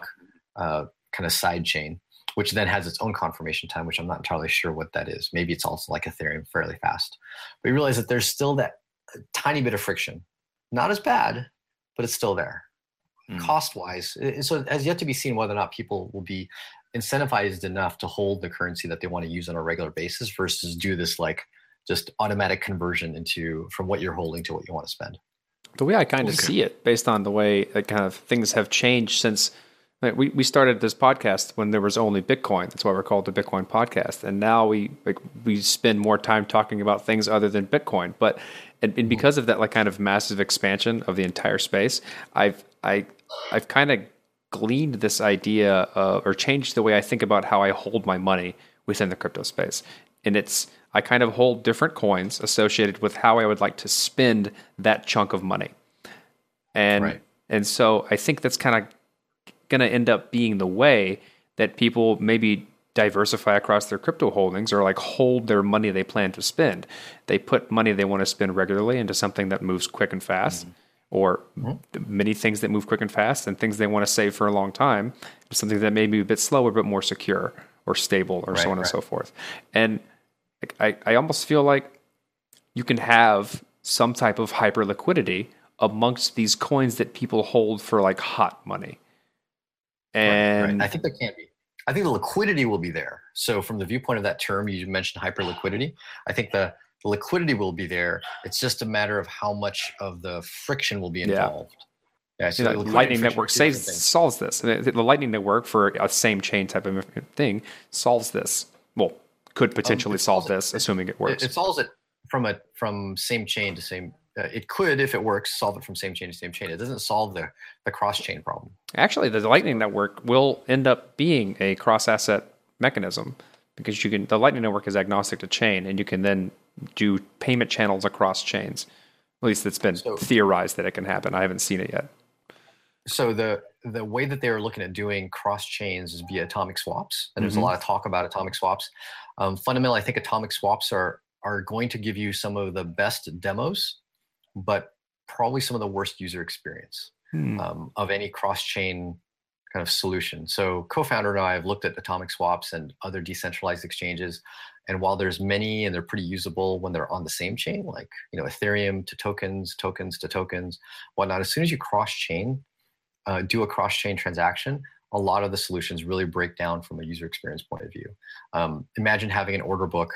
uh, kind of side chain which then has its own confirmation time which i'm not entirely sure what that is. Maybe it's also like ethereum fairly fast. But you realize that there's still that tiny bit of friction. Not as bad but it's still there Mm. cost wise so it has yet to be seen whether or not people will be incentivized enough to hold the currency that they want to use on a regular basis versus do this like just automatic conversion into from what you're holding to what you want to spend the way I kind of Okay. see it, based on the way that kind of things have changed since like, we, we started this podcast when there was only Bitcoin. That's why we're called the Bitcoin Podcast. And now we like we spend more time talking about things other than Bitcoin. But and, and because of that like kind of massive expansion of the entire space, I've I I've kind of gleaned this idea of, or changed the way I think about how I hold my money within the crypto space. And it's I kind of hold different coins associated with how I would like to spend that chunk of money. And Right. and so I think that's kind of going to end up being the way that people maybe diversify across their crypto holdings or like hold their money they plan to spend. They put money they want to spend regularly into something that moves quick and fast mm-hmm. or mm-hmm. many things that move quick and fast and things they want to save for a long time something that may be a bit slower but more secure or stable or so Right, on and so forth. And I, I almost feel like you can have some type of hyper liquidity amongst these coins that people hold for like hot money. Right, And right. i think there can be i think the liquidity will be there so from the viewpoint of that term you mentioned hyper liquidity i think the liquidity will be there it's just a matter of how much of the friction will be involved yeah, so you the Lightning Network saves solves this. And The Lightning Network for a same chain type of thing solves this. Well, could um, potentially it solve this, it- assuming it It, works. it solves it from a from same chain to same. Uh, it could, if it works, solve it from same chain to same chain. It doesn't solve the the cross chain problem. Actually, the Lightning Network will end up being a cross asset mechanism because you can. The Lightning Network is agnostic to chain, and you can then do payment channels across chains. At least it's been So- theorized that it can happen. I haven't seen it yet. So the the way that they are looking at doing cross chains is via atomic swaps, and there's Mhm. a lot of talk about atomic swaps. Um, fundamentally, I think atomic swaps are are going to give you some of the best demos, but probably some of the worst user experience. Hmm. um, of any cross-chain kind of solution. So co-founder and I have looked at atomic swaps and other decentralized exchanges. And while there's many and they're pretty usable when they're on the same chain, like you know Ethereum to tokens, tokens to tokens, whatnot, as soon as you cross-chain, uh, do a cross-chain transaction, a lot of the solutions really break down from a user experience point of view. Um, imagine having an order book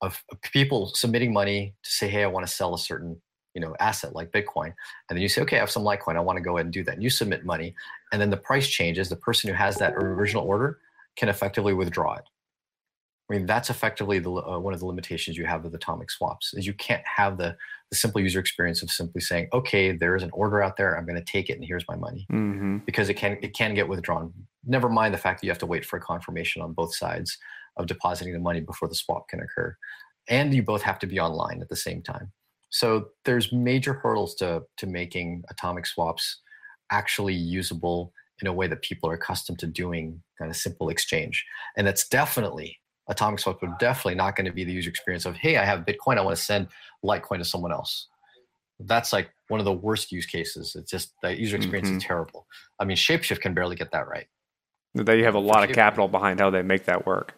of of people submitting money to say, "Hey, I want to sell a certain you know asset like Bitcoin," and then you say, "Okay, I have some Litecoin. I want to go ahead and do that." And you submit money, and then the price changes. The person who has that original order can effectively withdraw it. I mean, that's effectively the, uh, one of the limitations you have with atomic swaps is you can't have the, the simple user experience of simply saying, "Okay, there is an order out there. I'm going to take it, and here's my money." hmm because it can it can get withdrawn. Never mind the fact that you have to wait for a confirmation on both sides of depositing the money before the swap can occur, and you both have to be online at the same time. So there's major hurdles to to making atomic swaps actually usable in a way that people are accustomed to doing kind of simple exchange, and that's definitely atomic swaps are definitely not going to be the user experience of hey I have Bitcoin I want to send Litecoin to someone else. That's like one of the worst use cases. It's just the user experience Mhm. is terrible. I mean, Shapeshift can barely get that right. They have a lot of capital behind how they make that work.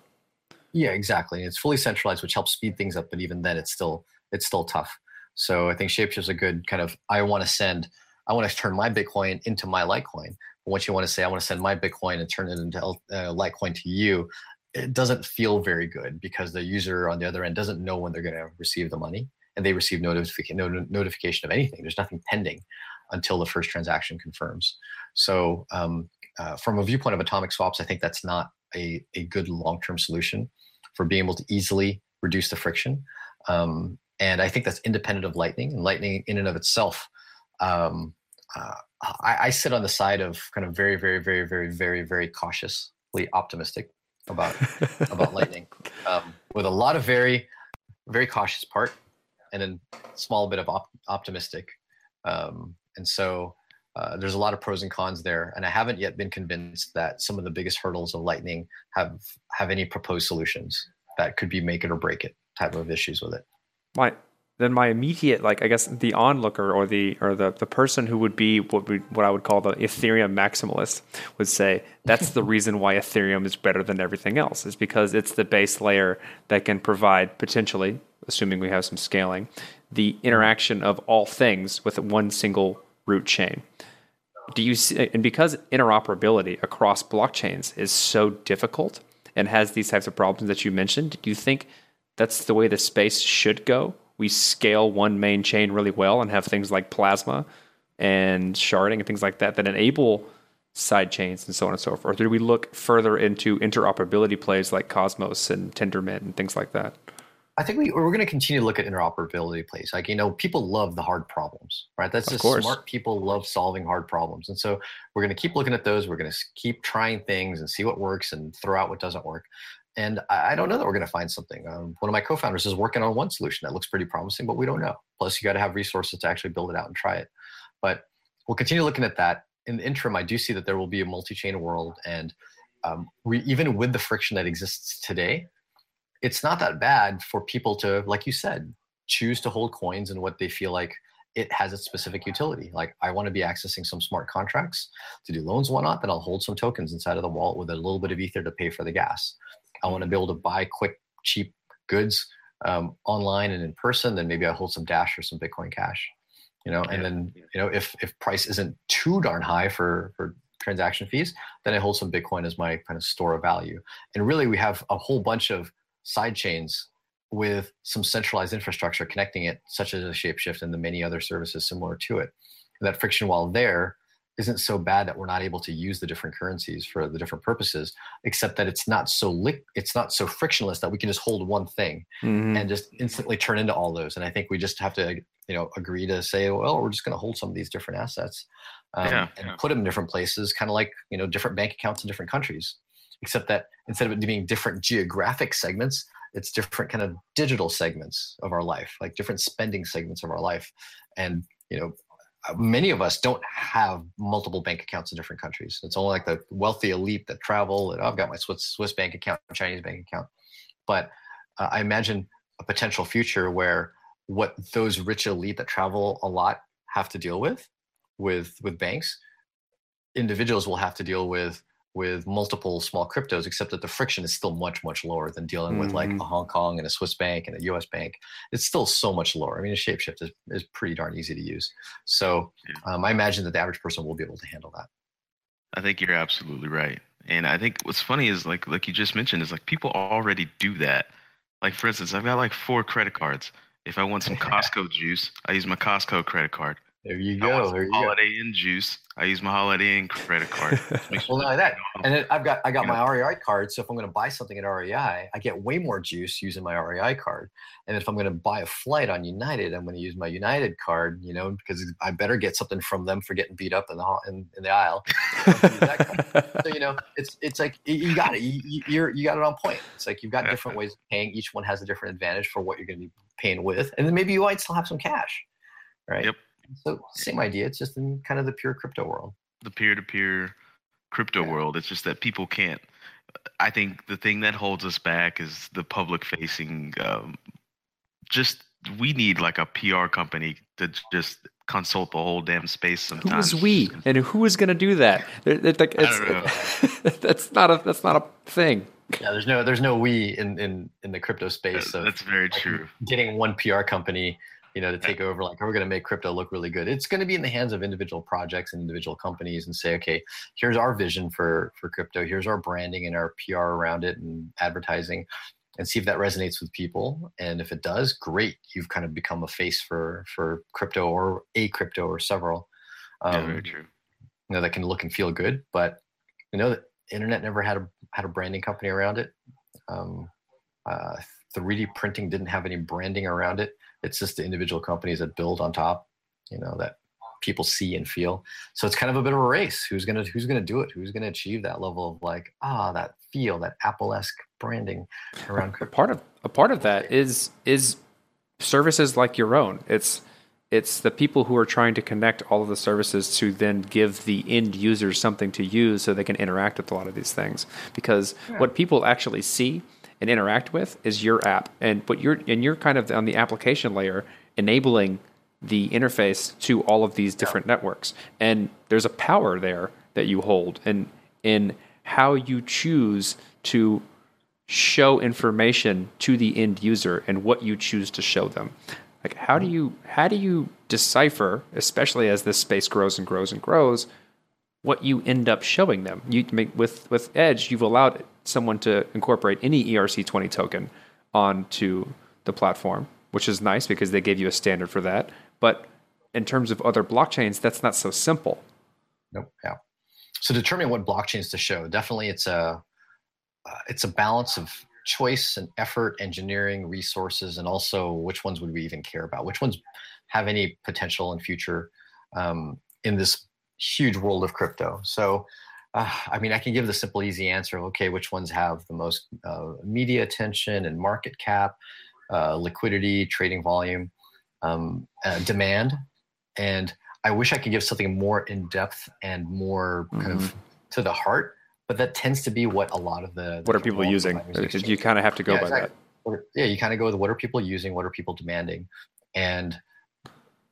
Yeah, exactly. It's fully centralized, which helps speed things up. But even then, it's still it's still tough. So I think Shapeshift is a good kind of. I want to send. I want to turn my Bitcoin into my Litecoin. Once you want to say I want to send my Bitcoin and turn it into uh, Litecoin to you, it doesn't feel very good because the user on the other end doesn't know when they're going to receive the money and they receive notification no, notification of anything there's nothing pending until the first transaction confirms so um, uh, from a viewpoint of atomic swaps i think that's not a, a good long-term solution for being able to easily reduce the friction um, and i think that's independent of lightning and lightning in and of itself um, uh, I, I sit on the side of kind of very very very very very very cautiously optimistic about about lightning um, with a lot of very very cautious part and then small bit of op- optimistic um, and so uh, there's a lot of pros and cons there and i haven't yet been convinced that some of the biggest hurdles of lightning have have any proposed solutions that could be make it or break it type of issues with it right then my immediate like I guess the onlooker or the or the the person who would be what we, what I would call the Ethereum maximalist would say that's the reason why Ethereum is better than everything else is because it's the base layer that can provide potentially assuming we have some scaling the interaction of all things with one single root chain. Do you see and because interoperability across blockchains is so difficult and has these types of problems that you mentioned, do you think that's the way the space should go? we scale one main chain really well and have things like plasma and sharding and things like that that enable side chains and so on and so forth? Or do we look further into interoperability plays like Cosmos and Tendermint and things like that? I think we, we're going to continue to look at interoperability plays. Like, you know, people love the hard problems, right? That's just smart people love solving hard problems. And so we're going to keep looking at those. We're going to keep trying things and see what works and throw out what doesn't work and I don't know that we're going to find something. Um, one of my co-founders is working on one solution that looks pretty promising, but we don't know. Plus, you got to have resources to actually build it out and try it. But we'll continue looking at that. In the interim, I do see that there will be a multi-chain world, and um, we, even with the friction that exists today, it's not that bad for people to, like you said, choose to hold coins and what they feel like it has its specific utility. Like I want to be accessing some smart contracts to do loans, whatnot. Then I'll hold some tokens inside of the wallet with a little bit of ether to pay for the gas. I want to be able to buy quick, cheap goods um, online and in person, then maybe I hold some Dash or some Bitcoin Cash. You know, and then you know if if price isn't too darn high for for transaction fees, then I hold some Bitcoin as my kind of store of value. And really, we have a whole bunch of side chains with some centralized infrastructure connecting it, such as a Shapeshift and the many other services similar to it. And that friction, while there, isn't so bad that we're not able to use the different currencies for the different purposes except that it's not so lick it's not so frictionless that we can just hold one thing mm-hmm. and just instantly turn into all those and i think we just have to you know agree to say well we're just going to hold some of these different assets um, yeah, and yeah. put them in different places kind of like you know different bank accounts in different countries except that instead of it being different geographic segments it's different kind of digital segments of our life like different spending segments of our life and you know many of us don't have multiple bank accounts in different countries. It's only like the wealthy elite that travel. And, oh, I've got my Swiss, Swiss bank account, Chinese bank account. But uh, I imagine a potential future where what those rich elite that travel a lot have to deal with, with with banks, individuals will have to deal with with multiple small cryptos, except that the friction is still much, much lower than dealing mm-hmm. with like mm-hmm. a Hong Kong and a Swiss bank and a US bank. It's still so much lower. I mean, a Shapeshift is, is pretty darn easy to use. So um, I imagine that the average person will be able to handle that. I think you're absolutely right. And I think what's funny is like like you just mentioned is like people already do that. Like for instance, I've got like four credit cards. If I want some Costco juice, I use my Costco credit card. There you go. There you Holiday go. Inn juice. I use my Holiday Inn credit card. well, not like that. And then I've got I got my REI card. So if I'm going to buy something at REI, I get way more juice using my REI card. And if I'm going to buy a flight on United, I'm going to use my United card. You know, because I better get something from them for getting beat up in the in, in the aisle. so you know, it's it's like you got it. You, you're you got it on point. It's like you've got different ways of paying. Each one has a different advantage for what you're going to be paying with, and then maybe you might still have some cash, right? Yep. So same idea. It's just in kind of the pure crypto world. The peer-to-peer crypto yeah. world. It's just that people can't. I think the thing that holds us back is the public-facing. Um, just we need like a PR company to just consult the whole damn space sometimes. Who is we? And who is going to do that? that's not a that's not a thing. Yeah, there's no there's no we in in in the crypto space. so that's very like true. Getting one PR company you know, to take over. Like, are we're going to make crypto look really good. It's going to be in the hands of individual projects and individual companies, and say, okay, here's our vision for for crypto. Here's our branding and our PR around it and advertising, and see if that resonates with people. And if it does, great. You've kind of become a face for for crypto or a crypto or several. Um, yeah, very true. You know, that can look and feel good, but you know, the internet never had a had a branding company around it. Um, uh, 3D printing didn't have any branding around it. It's just the individual companies that build on top, you know, that people see and feel. So it's kind of a bit of a race. Who's gonna who's gonna do it? Who's gonna achieve that level of like ah that feel that Apple-esque branding around a part of a part of that is is services like your own. It's it's the people who are trying to connect all of the services to then give the end users something to use so they can interact with a lot of these things. Because yeah. what people actually see and interact with is your app, and but you're and you're kind of on the application layer enabling the interface to all of these different yeah. networks, and there's a power there that you hold, and in how you choose to show information to the end user and what you choose to show them. Like how do you how do you decipher, especially as this space grows and grows and grows, what you end up showing them? You make with with Edge, you've allowed someone to incorporate any ERC20 token onto the platform, which is nice because they gave you a standard for that. But in terms of other blockchains, that's not so simple. Nope. Yeah. So determining what blockchains to show, definitely it's a uh, it's a balance of choice and effort, engineering, resources, and also which ones would we even care about? Which ones have any potential in future um, in this huge world of crypto? So, uh, I mean, I can give the simple, easy answer. Okay, which ones have the most uh, media attention and market cap, uh, liquidity, trading volume, um, uh, demand, and I wish I could give something more in depth and more kind mm-hmm. of to the heart but that tends to be what a lot of the, the what are people using you kind of have to go yeah, by exactly. that yeah you kind of go with what are people using what are people demanding and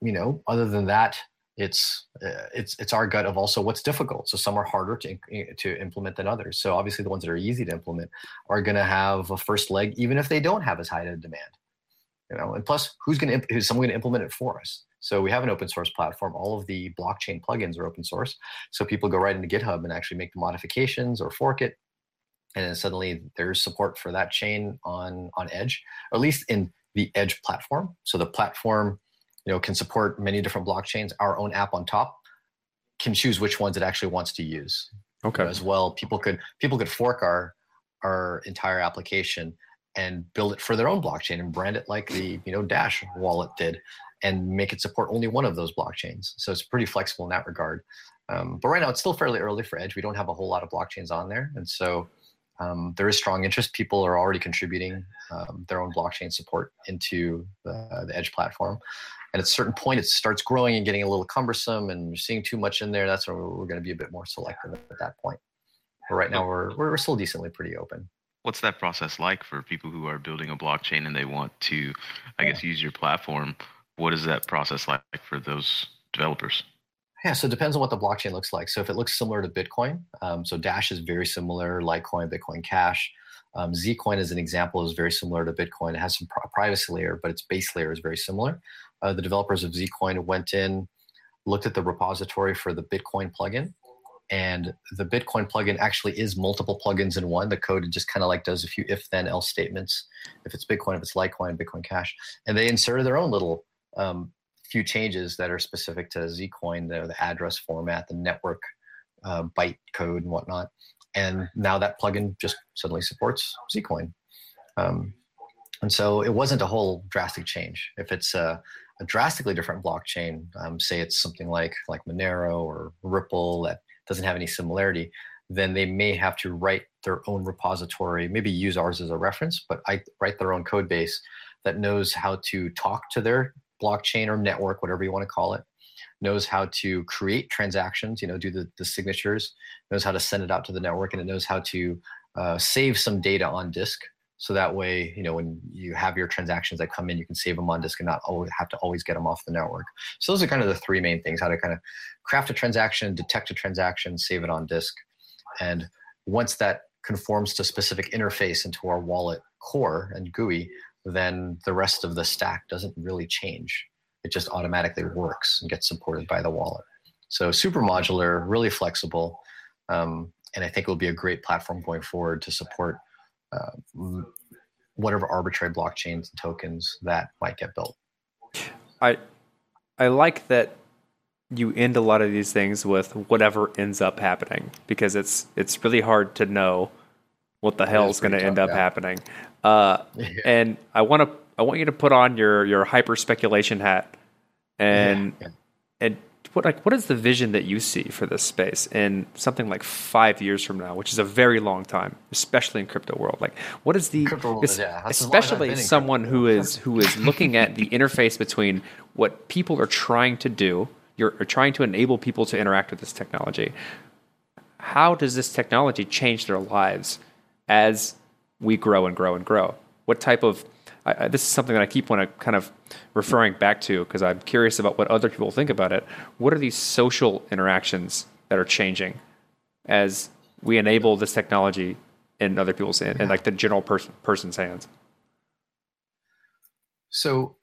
you know other than that it's uh, it's it's our gut of also what's difficult so some are harder to to implement than others so obviously the ones that are easy to implement are going to have a first leg even if they don't have as high a demand you know and plus who's going to who's someone going to implement it for us so we have an open source platform. All of the blockchain plugins are open source. So people go right into GitHub and actually make the modifications or fork it. And then suddenly there's support for that chain on, on Edge, or at least in the Edge platform. So the platform, you know, can support many different blockchains. Our own app on top can choose which ones it actually wants to use. Okay. As well, people could people could fork our our entire application and build it for their own blockchain and brand it like the you know Dash wallet did and make it support only one of those blockchains. So it's pretty flexible in that regard. Um, but right now, it's still fairly early for Edge. We don't have a whole lot of blockchains on there, and so um, there is strong interest. People are already contributing um, their own blockchain support into the, the, Edge platform. And at a certain point, it starts growing and getting a little cumbersome, and you're seeing too much in there. That's where we're going to be a bit more selective at that point. But right now, we're we're still decently pretty open what's that process like for people who are building a blockchain and they want to i guess use your platform what is that process like for those developers? Yeah, so it depends on what the blockchain looks like. So if it looks similar to Bitcoin, um, so Dash is very similar, Litecoin, Bitcoin Cash. Um, Zcoin, as an example, is very similar to Bitcoin. It has some privacy layer, but its base layer is very similar. Uh, the developers of Zcoin went in, looked at the repository for the Bitcoin plugin, and the Bitcoin plugin actually is multiple plugins in one. The code just kind of like does a few if then else statements. If it's Bitcoin, if it's Litecoin, Bitcoin Cash, and they inserted their own little um, few changes that are specific to Zcoin, the, the address format, the network uh, byte code, and whatnot. And now that plugin just suddenly supports Zcoin. Um, and so it wasn't a whole drastic change. If it's a, a drastically different blockchain, um, say it's something like like Monero or Ripple that doesn't have any similarity, then they may have to write their own repository, maybe use ours as a reference, but I write their own code base that knows how to talk to their blockchain or network, whatever you want to call it, knows how to create transactions, you know, do the, the signatures, knows how to send it out to the network, and it knows how to uh, save some data on disk. So that way, you know, when you have your transactions that come in, you can save them on disk and not always have to always get them off the network. So those are kind of the three main things: how to kind of craft a transaction, detect a transaction, save it on disk, and once that conforms to specific interface into our wallet core and GUI, then the rest of the stack doesn't really change. it just automatically works and gets supported by the wallet. So super modular, really flexible, um, and I think it will be a great platform going forward to support uh, whatever arbitrary blockchains and tokens that might get built. I I like that you end a lot of these things with whatever ends up happening because it's it's really hard to know what the hell is going to end up yeah. happening. Uh, yeah. And I want to I want you to put on your your hyper speculation hat and yeah. and what like what is the vision that you see for this space in something like five years from now, which is a very long time, especially in crypto world. Like, what is the is, yeah, especially someone who is who is looking at the interface between what people are trying to do, you're trying to enable people to interact with this technology. How does this technology change their lives as we grow and grow and grow? What type of I, this is something that I keep want to kind of referring back to because I'm curious about what other people think about it. What are these social interactions that are changing as we enable this technology in other people's hands, in like the general person person's hands? So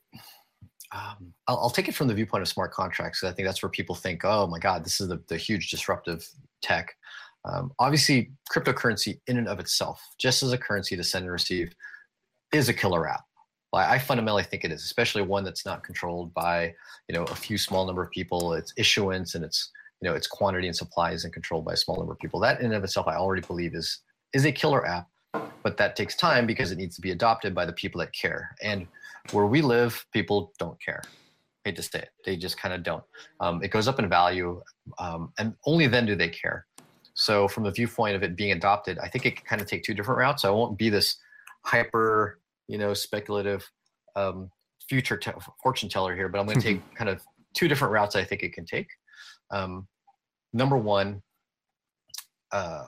um, I'll, I'll, take it from the viewpoint of smart contracts. I think that's where people think, oh my God, this is the, the huge disruptive tech. Um, obviously, cryptocurrency in and of itself, just as a currency to send and receive, is a killer app. I fundamentally think it is, especially one that's not controlled by you know a few small number of people. Its issuance and its you know its quantity and supply isn't controlled by a small number of people. That in and of itself, I already believe is is a killer app, but that takes time because it needs to be adopted by the people that care. And where we live, people don't care. I hate to say it, they just kind of don't. Um, it goes up in value, um, and only then do they care. So from the viewpoint of it being adopted, I think it can kind of take two different routes. I won't be this hyper you know, speculative um, future te- fortune teller here, but I'm going to take kind of two different routes I think it can take. Um, number one, uh,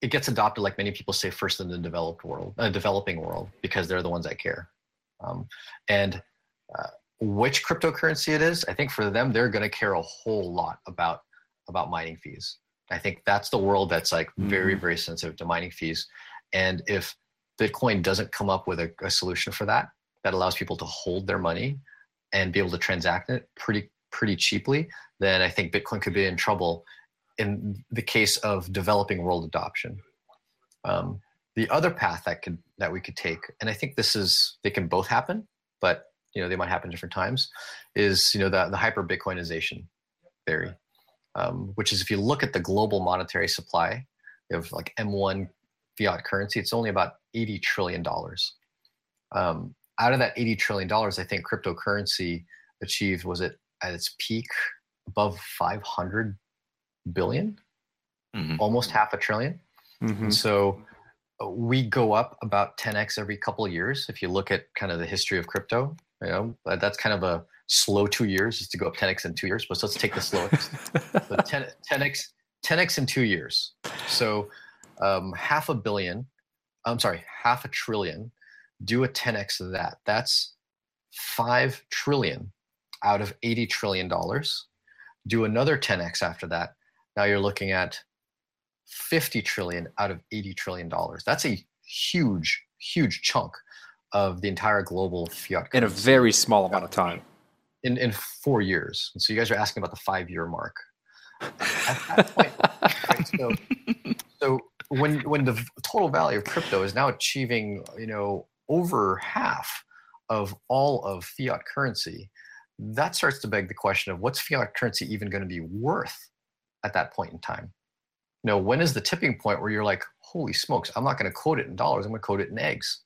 it gets adopted, like many people say, first in the developed world, uh, developing world, because they're the ones that care. Um, and uh, which cryptocurrency it is, I think for them, they're going to care a whole lot about about mining fees. I think that's the world that's like very, mm-hmm. very sensitive to mining fees. And if Bitcoin doesn't come up with a, a solution for that that allows people to hold their money and be able to transact it pretty pretty cheaply, then I think Bitcoin could be in trouble in the case of developing world adoption. Um, the other path that could that we could take, and I think this is they can both happen, but you know they might happen different times, is you know the the hyper Bitcoinization theory, um, which is if you look at the global monetary supply, you have like M1 fiat currency, it's only about $80 trillion. Um, out of that $80 trillion, I think cryptocurrency achieved, was it at its peak above 500 billion? Mm-hmm. Almost half a 1000000000000 mm-hmm. So uh, we go up about 10x every couple of years. If you look at kind of the history of crypto, you know, that's kind of a slow two years is to go up 10x in two years, but let's take the slowest. so 10, 10x, 10x in two years. So um, half a billion, I'm sorry, half a trillion, do a 10x of that. That's 5 trillion out of 80 trillion dollars. Do another 10x after that. Now you're looking at 50 trillion out of 80 trillion dollars. That's a huge, huge chunk of the entire global fiat in a very small amount of time. In in four years. And so you guys are asking about the five year mark. At that point, right, so, so when when the total value of crypto is now achieving you know over half of all of fiat currency that starts to beg the question of what's fiat currency even going to be worth at that point in time? You know when is the tipping point where you're like holy smokes i'm not going to quote it in dollars i'm going to quote it in eggs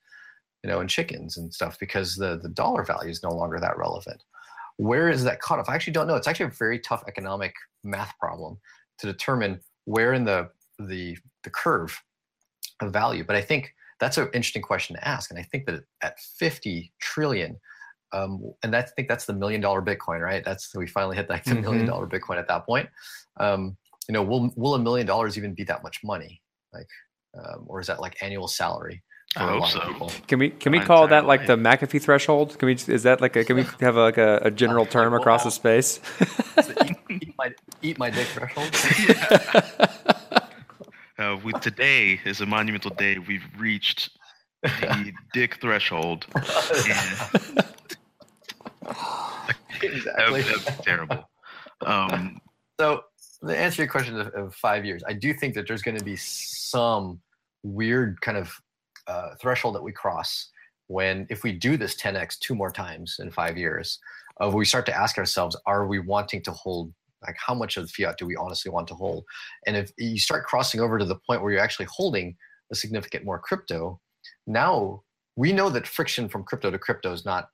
you know and chickens and stuff because the the dollar value is no longer that relevant? Where is that cutoff i actually don't know. It's actually a very tough economic math problem to determine where in the the the curve of value. But I think that's an interesting question to ask. And I think that at 50 trillion, um, and I think that's the million dollar Bitcoin, right? That's we finally hit like the mm-hmm. million dollar Bitcoin at that point. Um, you know, will will a million dollars even be that much money? Like, um, or is that like annual salary? I hope so. Can we can we call that like the McAfee threshold? Can we is that like a, can we have a, like a, a general term across the space? eat, eat, my, eat my dick threshold. Uh, we, today is a monumental day. We've reached the dick threshold. Exactly. That, that's terrible. Um, So, to answer to your question of, of five years, I do think that there's going to be some weird kind of uh, threshold that we cross when, if we do this 10x two more times in five years, uh, we start to ask ourselves, are we wanting to hold? Like, how much of fiat do we honestly want to hold? And if you start crossing over to the point where you're actually holding a significant more crypto, now we know that friction from crypto to crypto is not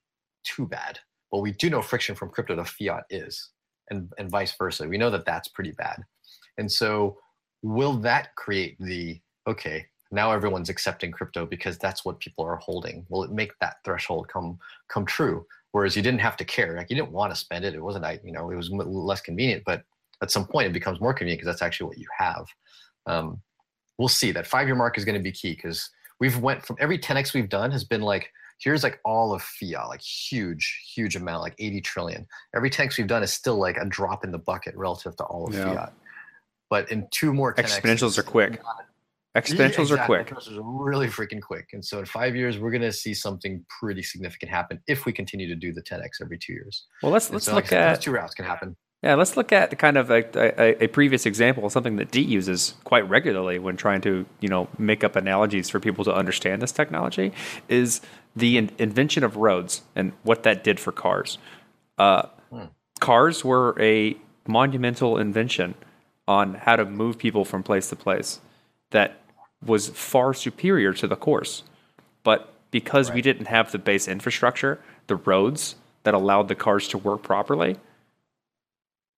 too bad. But we do know friction from crypto to fiat is and, and vice versa. We know that that's pretty bad. And so, will that create the okay, now everyone's accepting crypto because that's what people are holding? Will it make that threshold come come true? Whereas you didn't have to care, like you didn't want to spend it. It wasn't, like, you know, it was less convenient, but at some point it becomes more convenient because that's actually what you have. Um, we'll see. That five year mark is going to be key because we've went from every 10x we've done has been like here's like all of fiat, like huge, huge amount, like 80 trillion. Every 10x we've done is still like a drop in the bucket relative to all of Yeah. fiat. But in two more 10X, Exponentials are quick. Yeah, Exponentials are exactly. quick. Exponentials are really freaking quick. And so in five years, we're going to see something pretty significant happen if we continue to do the 10x every two years. Well, let's And let's so, look at those two routes can happen. Yeah, let's look at kind of a, a, a previous example of something that D uses quite regularly when trying to, you know, make up analogies for people to understand this technology is the in- invention of roads and what that did for cars. Uh, Cars were a monumental invention on how to move people from place to place that was far superior to the course. But because we didn't have the base infrastructure, the roads that allowed the cars to work properly,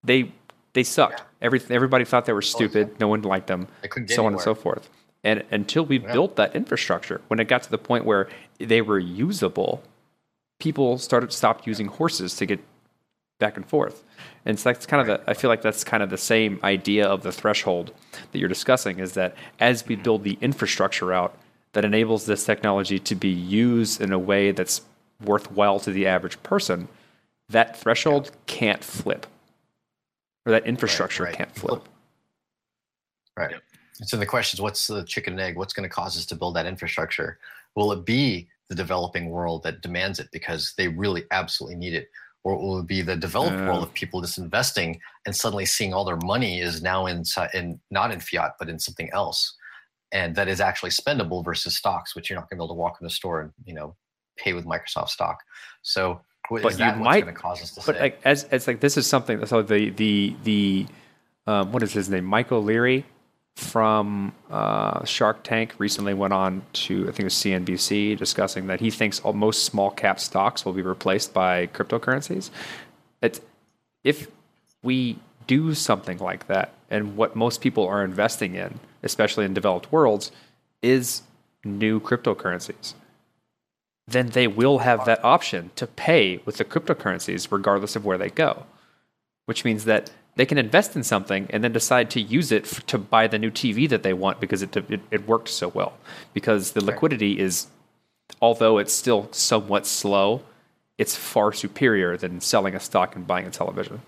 they they sucked. Every, everybody thought they were stupid. No one liked them. So on and so forth. And until we built that infrastructure, when it got to the point where they were usable, people started stopped using horses to get back and forth. And so that's kind of the I feel like that's kind of the same idea of the threshold that you're discussing is that as we build the infrastructure out that enables this technology to be used in a way that's worthwhile to the average person, that threshold can't flip. Or that infrastructure right. can't flip. Right. So the question is, what's the chicken and egg? What's going to cause us to build that infrastructure? Will it be the developing world that demands it because they really absolutely need it? Or will it be the developed Yeah. world of people just investing and suddenly seeing all their money is now in, in not in fiat, but in something else? And that is actually spendable versus stocks, which you're not going to be able to walk in the store and, you know, pay with Microsoft stock. So But is you that what's might- going to cause us to But say? like as as like this is something. So the the the um, what is his name? Michael Leary from uh, Shark Tank recently went on to I think it was CNBC discussing that he thinks most small cap stocks will be replaced by cryptocurrencies. It's if we do something like that, and what most people are investing in, especially in developed worlds, is new cryptocurrencies then they will have that option to pay with the cryptocurrencies regardless of where they go. Which means that they can invest in something and then decide to use it f- to buy the new TV that they want because it, it, it worked so well. Because the liquidity is, although it's still somewhat slow, it's far superior than selling a stock and buying a television.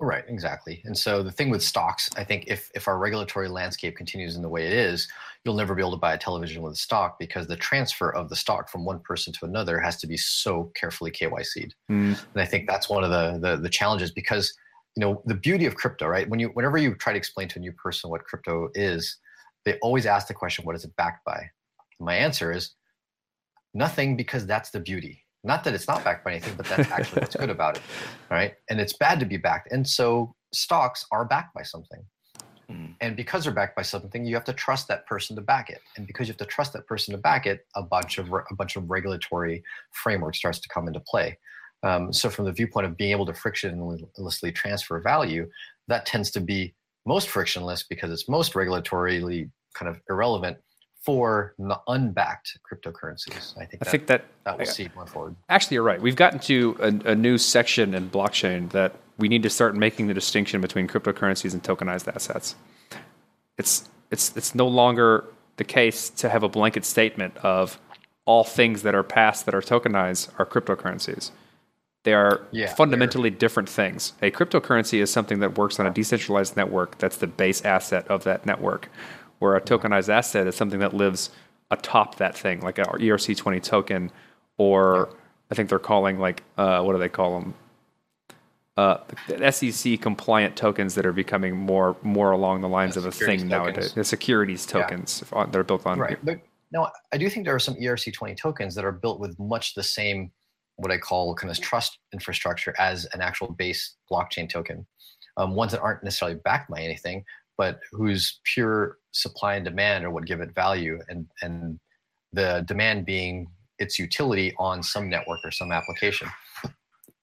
Right, exactly. And so the thing with stocks, I think if if our regulatory landscape continues in the way it is, you'll never be able to buy a television with a stock because the transfer of the stock from one person to another has to be so carefully KYC'd. Mm. And I think that's one of the, the the challenges because you know the beauty of crypto, right? When you whenever you try to explain to a new person what crypto is, they always ask the question, what is it backed by? My answer is nothing because that's the beauty. Not that it's not backed by anything, but that's actually what's good about it. Right. And it's bad to be backed. And so stocks are backed by something. Mm. And because they're backed by something, you have to trust that person to back it. And because you have to trust that person to back it, a bunch of re- a bunch of regulatory framework starts to come into play. Um, so from the viewpoint of being able to frictionlessly transfer value, that tends to be most frictionless because it's most regulatorily kind of irrelevant for unbacked cryptocurrencies. I think I that, think that that we'll see going forward. Actually, you're right. We've gotten to a, a new section in blockchain that we need to start making the distinction between cryptocurrencies and tokenized assets. It's it's it's no longer the case to have a blanket statement of all things that are passed that are tokenized are cryptocurrencies. They are Yeah, fundamentally different things. A cryptocurrency is something that works on a decentralized network that's the base asset of that network, where a tokenized asset is something that lives atop that thing, like our ERC20 token, or I think they're calling like uh, what do they call them? uh, the SEC compliant tokens that are becoming more more along the lines Yeah, of a thing nowadays. The securities tokens on- that are built on Right. But no, I do think there are some ERC20 tokens that are built with much the same, what I call kind of trust infrastructure as an actual base blockchain token. Um, ones that aren't necessarily backed by anything, but whose pure supply and demand are what give it value, and and the demand being its utility on some network or some application.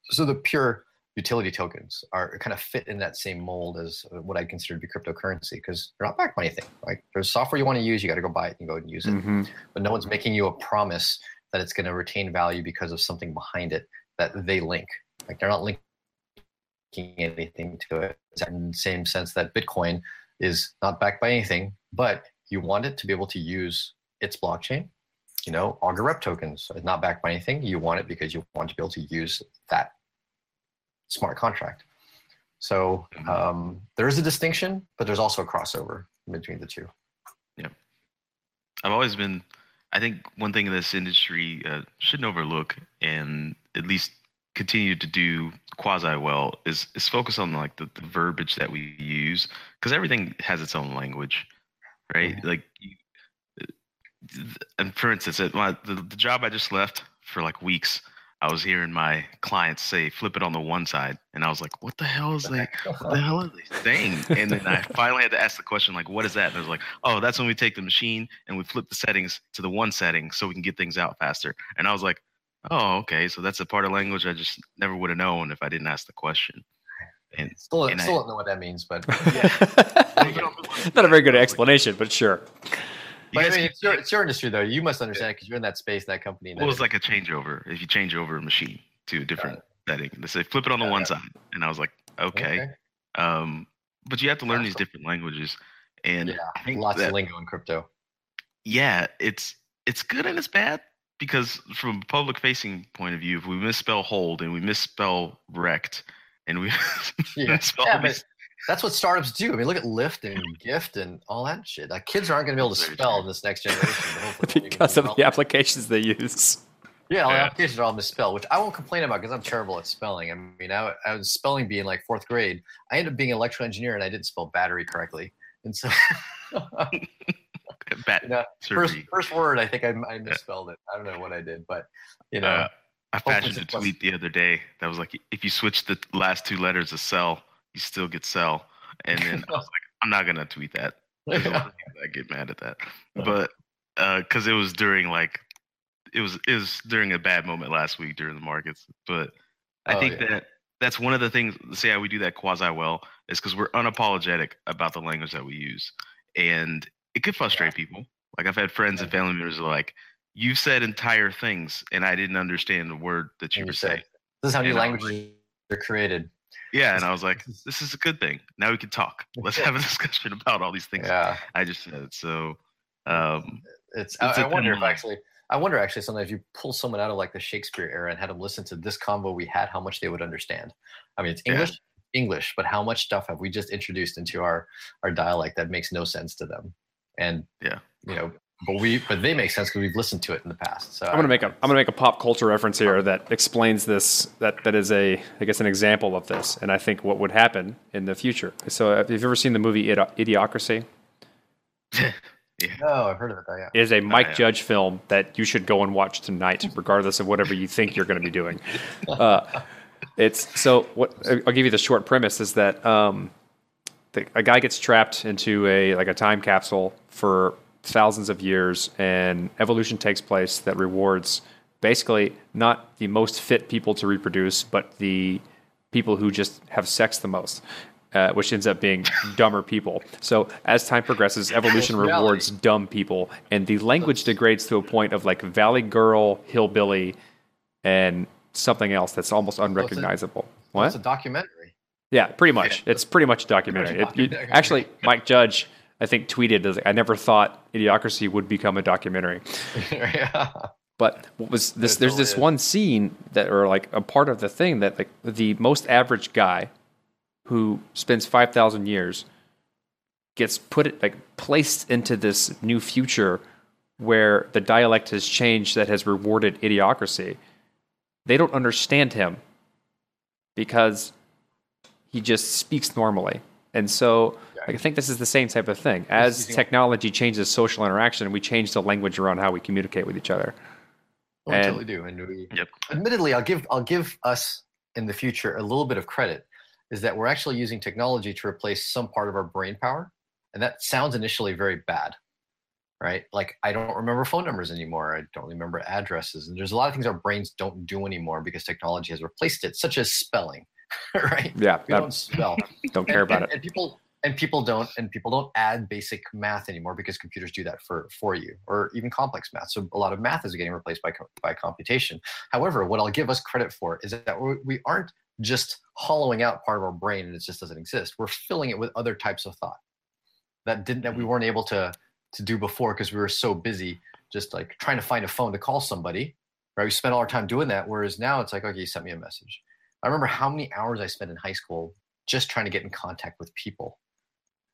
So the pure utility tokens are kind of fit in that same mold as what I consider to be cryptocurrency because they're not backed by anything. Like there's software you want to use, you got to go buy it and go and use it. Mhm. But no one's making you a promise that it's going to retain value because of something behind it that they link. Like they're not linking anything to it. In the same sense that Bitcoin is not backed by anything, but you want it to be able to use its blockchain. You know, Augur Rep tokens is not backed by anything. You want it because you want to be able to use that smart contract. So Mhm. um, there is a distinction, but there's also a crossover between the two. Yeah. I've always been. I think one thing this industry uh, shouldn't overlook, and at least continue to do quasi well, is is focus on like the, the verbiage that we use, because everything has its own language, right? Like, you, and for instance, at my the, the job I just left for like weeks, I was hearing my clients say "flip it on the one side," and I was like, "What the hell is like?" what the hell are they saying? And then I finally had to ask the question, like, what is that? And it was like, oh, that's when we take the machine and we flip the settings to the one setting so we can get things out faster. And I was like, oh, okay, so that's a part of language I just never would have known if I didn't ask the question. And Still, And still I- don't know what that means, but Not a very good explanation, but sure. You But I mean, it's your, it's your industry though. You must understand because you're in that space, that company. and well, it that was like a changeover. If you change over a machine to a different it. setting, they say flip it on the Got one side, and I was like, okay. Okay. Um, but you have to learn these different languages, and Yeah, I think lots that, of lingo in crypto. yeah, it's it's good and it's bad because from a public facing point of view, if we misspell hold and we misspell wrecked and we Yeah, misspell yeah all but these- that's what startups do. I mean, look at Lyft and Gift and all that shit. Like kids aren't going to be able to spell in this next generation. but hopefully they'll be because of the applications they use. Yeah, all the Yeah. applications are all misspelled, which I won't complain about because I'm terrible at spelling. I mean, I, I was spelling bee in like fourth grade. I ended up being an electrical engineer and I didn't spell battery correctly. And so, bat you know, first, first word, I think I, I misspelled it. I don't know what I did, but you know, Uh, I hopefully fashioned a it's a plus. tweet the other day that was like, if you switch the last two letters of cell, you still get sell. And then I was like, I'm not gonna tweet that. There's a lot of people that get mad at that, uh-huh. but uh, because it was during like it was it was during a bad moment last week during the markets. But I Oh, think yeah. that that's one of the things. Say how we do that quasi well is because we're unapologetic about the language that we use, and it could frustrate people. Like I've had friends and uh-huh. family members who are like, "You said entire things, and I didn't understand the word that you were saying." this is how new I languages are created. Yeah, and I was like, "This is a good thing. Now we can talk. Let's have a discussion about all these things Yeah. I just said." So, um, It's, It's I, I wonder if actually, I wonder actually sometimes if you pull someone out of like the Shakespeare era and had them listen to this combo we had, how much they would understand. I mean, it's Yeah. English, English, but how much stuff have we just introduced into our our dialect that makes no sense to them? And Yeah. you know, but we but they make sense because we've listened to it in the past. So I'm gonna make a I'm gonna make a pop culture reference here that explains this that that is a I guess an example of this, and I think what would happen in the future. So, have you ever seen the movie Idi- Idiocracy? No, I've heard of it though. Yeah. It is a Mike yeah. Judge film that you should go and watch tonight, regardless of whatever you think you're going to be doing. Uh, it's so. What I'll give you the short premise is that um, the, a guy gets trapped into a like a time capsule for thousands of years, and evolution takes place that rewards basically not the most fit people to reproduce, but the people who just have sex the most. Uh, which ends up being dumber people. So as time progresses, evolution rewards dumb people, and the language degrades to a point of like Valley Girl, hillbilly, and something else that's almost unrecognizable. Well, What? It's a documentary. Yeah, pretty much. It's pretty much a documentary. Much It- you- documentary. actually, Mike Judge, I think, tweeted, "I never thought Idiocracy would become a documentary." yeah. But what was this? There's this is. one scene that, or like a part of the thing that, like, the most average guy who spends five thousand years gets put like placed into this new future where the dialect has changed that has rewarded idiocracy. They don't understand him because he just speaks normally. And so I think this is the same type of thing. As technology changes social interaction, we change the language around how we communicate with each other. Oh, we And- totally do. And we, Yep. admittedly, I'll give I'll give us in the future a little bit of credit, is that we're actually using technology to replace some part of our brain power, and that sounds initially very bad, right? Like I don't remember phone numbers anymore. I don't remember addresses, and there's a lot of things our brains don't do anymore because technology has replaced it, such as spelling, right? Yeah, We I don't spell. don't care and, about and, it. And people and people don't and people don't add basic math anymore because computers do that for for you, or even complex math. So a lot of math is getting replaced by by computation. However, what I'll give us credit for is that we aren't just hollowing out part of our brain and it just doesn't exist. We're filling it with other types of thought that didn't that we weren't able to to do before because we were so busy just like trying to find a phone to call somebody. Right? We spent all our time doing that. Whereas now it's like, okay, you sent me a message. I remember how many hours I spent in high school just trying to get in contact with people.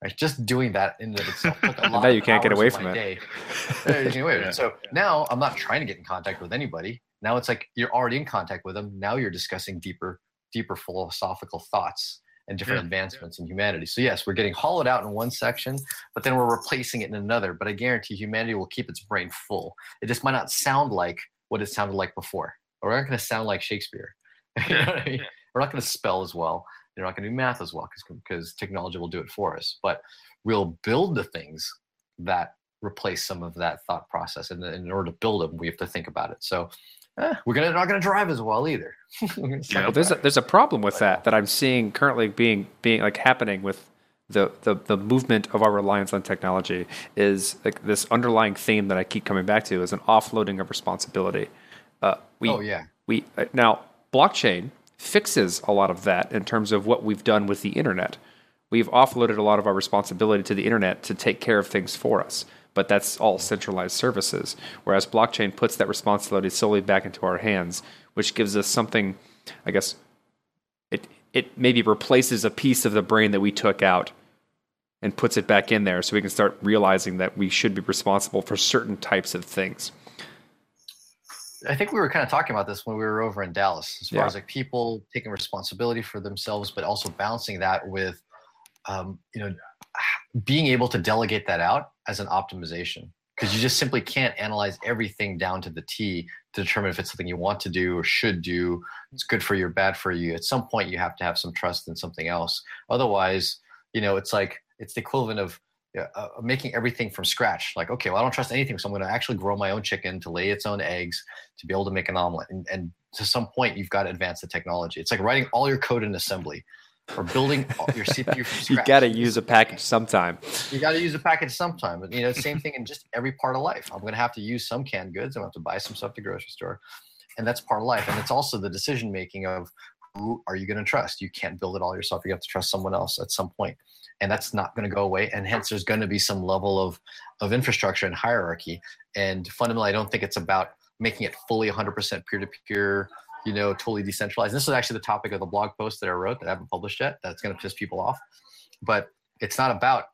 Right? Just doing that in and of itself took a lot now you can't get away from it. day. Yeah, you can get away with it. Yeah. So now I'm not trying to get in contact with anybody. Now it's like you're already in contact with them. Now you're discussing deeper, deeper philosophical thoughts and different Yeah. advancements in humanity. So yes, we're getting hollowed out in one section, but then we're replacing it in another. But I guarantee humanity will keep its brain full. It just might not sound like what it sounded like before. Or we're not going to sound like Shakespeare. you know what I mean? We're not going to spell as well. They're not going to do math as well because technology will do it for us. But we'll build the things that replace some of that thought process. And in order to build them, we have to think about it. So eh, we're gonna not going to drive as well either. We're gonna suck Yeah. Well, there's a, there's a problem with that that I'm seeing currently being being like happening with the, the the movement of our reliance on technology is like this underlying theme that I keep coming back to is an offloading of responsibility. Uh, we oh yeah. we uh, now blockchain fixes a lot of that in terms of what we've done with the internet. We've offloaded a lot of our responsibility to the internet to take care of things for us, but that's all centralized services. Whereas blockchain puts that responsibility solely back into our hands, which gives us something, I guess, it it maybe replaces a piece of the brain that we took out and puts it back in there so we can start realizing that we should be responsible for certain types of things. I think we were kind of talking about this when we were over in Dallas, as far Yeah. as like people taking responsibility for themselves, but also balancing that with, um, you know, being able to delegate that out as an optimization. Because you just simply can't analyze everything down to the T to determine if it's something you want to do or should do. It's good for you or bad for you. At some point, you have to have some trust in something else. Otherwise, you know, it's like it's the equivalent of uh, making everything from scratch. Like, okay, well, I don't trust anything, so I'm going to actually grow my own chicken to lay its own eggs to be able to make an omelet. And, and to some point, you've got to advance the technology. It's like writing all your code in assembly or building your CPU from scratch. You got to use a package sometime. You got to use a package sometime. You know, same thing in just every part of life. I'm going to have to use some canned goods. I'm going to have to buy some stuff at the grocery store, and that's part of life. And it's also the decision making of who are you going to trust. You can't build it all yourself. You have to trust someone else at some point, and that's not going to go away. And hence, there's going to be some level of of infrastructure and hierarchy. And fundamentally, I don't think it's about making it fully 100% peer to peer. You know, totally decentralized. This is actually the topic of the blog post that I wrote that I haven't published yet. That's going to piss people off, but it's not about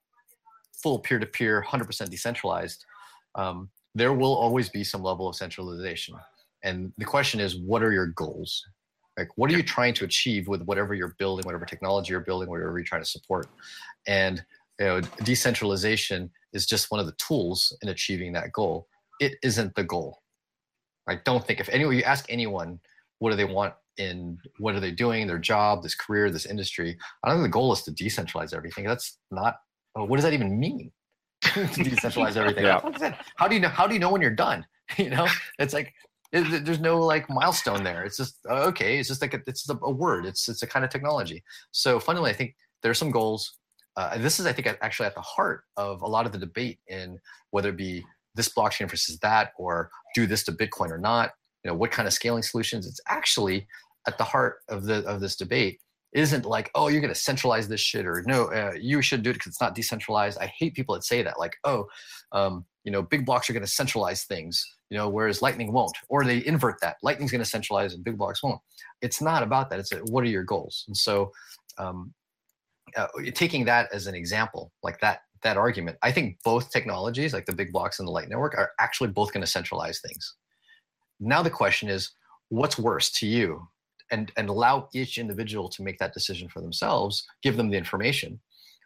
full peer-to-peer 100% decentralized um, there will always be some level of centralization and the question is what are your goals like what are you trying to achieve with whatever you're building whatever technology you're building whatever you're trying to support and you know decentralization is just one of the tools in achieving that goal. It isn't the goal. Like don't think if anyone you ask anyone what do they want in what are they doing their job this career this industry i don't think the goal is to decentralize everything. That's not oh, what does that even mean? To decentralize everything. Yeah. What is that? how do you know how do you know when you're done? You know it's like it, there's no like milestone there. It's just okay it's just like a, it's a, a word. It's it's a kind of technology. So fundamentally i think there are some goals uh, and this is i think actually at the heart of a lot of the debate in whether it be this blockchain versus that or do this to bitcoin or not you know what kind of scaling solutions. It's actually at the heart of the of this debate isn't like oh you're going to centralize this shit or no uh, you should do it because it's not decentralized. I hate people that say that like oh um, you know big blocks are going to centralize things you know whereas lightning won't or they invert that lightning's going to centralize and big blocks won't. It's not about that. It's a, what are your goals? And so um, uh, taking that as an example like that that argument i think both technologies like the big blocks and the light network are actually both going to centralize things. Now the question is what's worse to you? And and allow each individual to make that decision for themselves give them the information.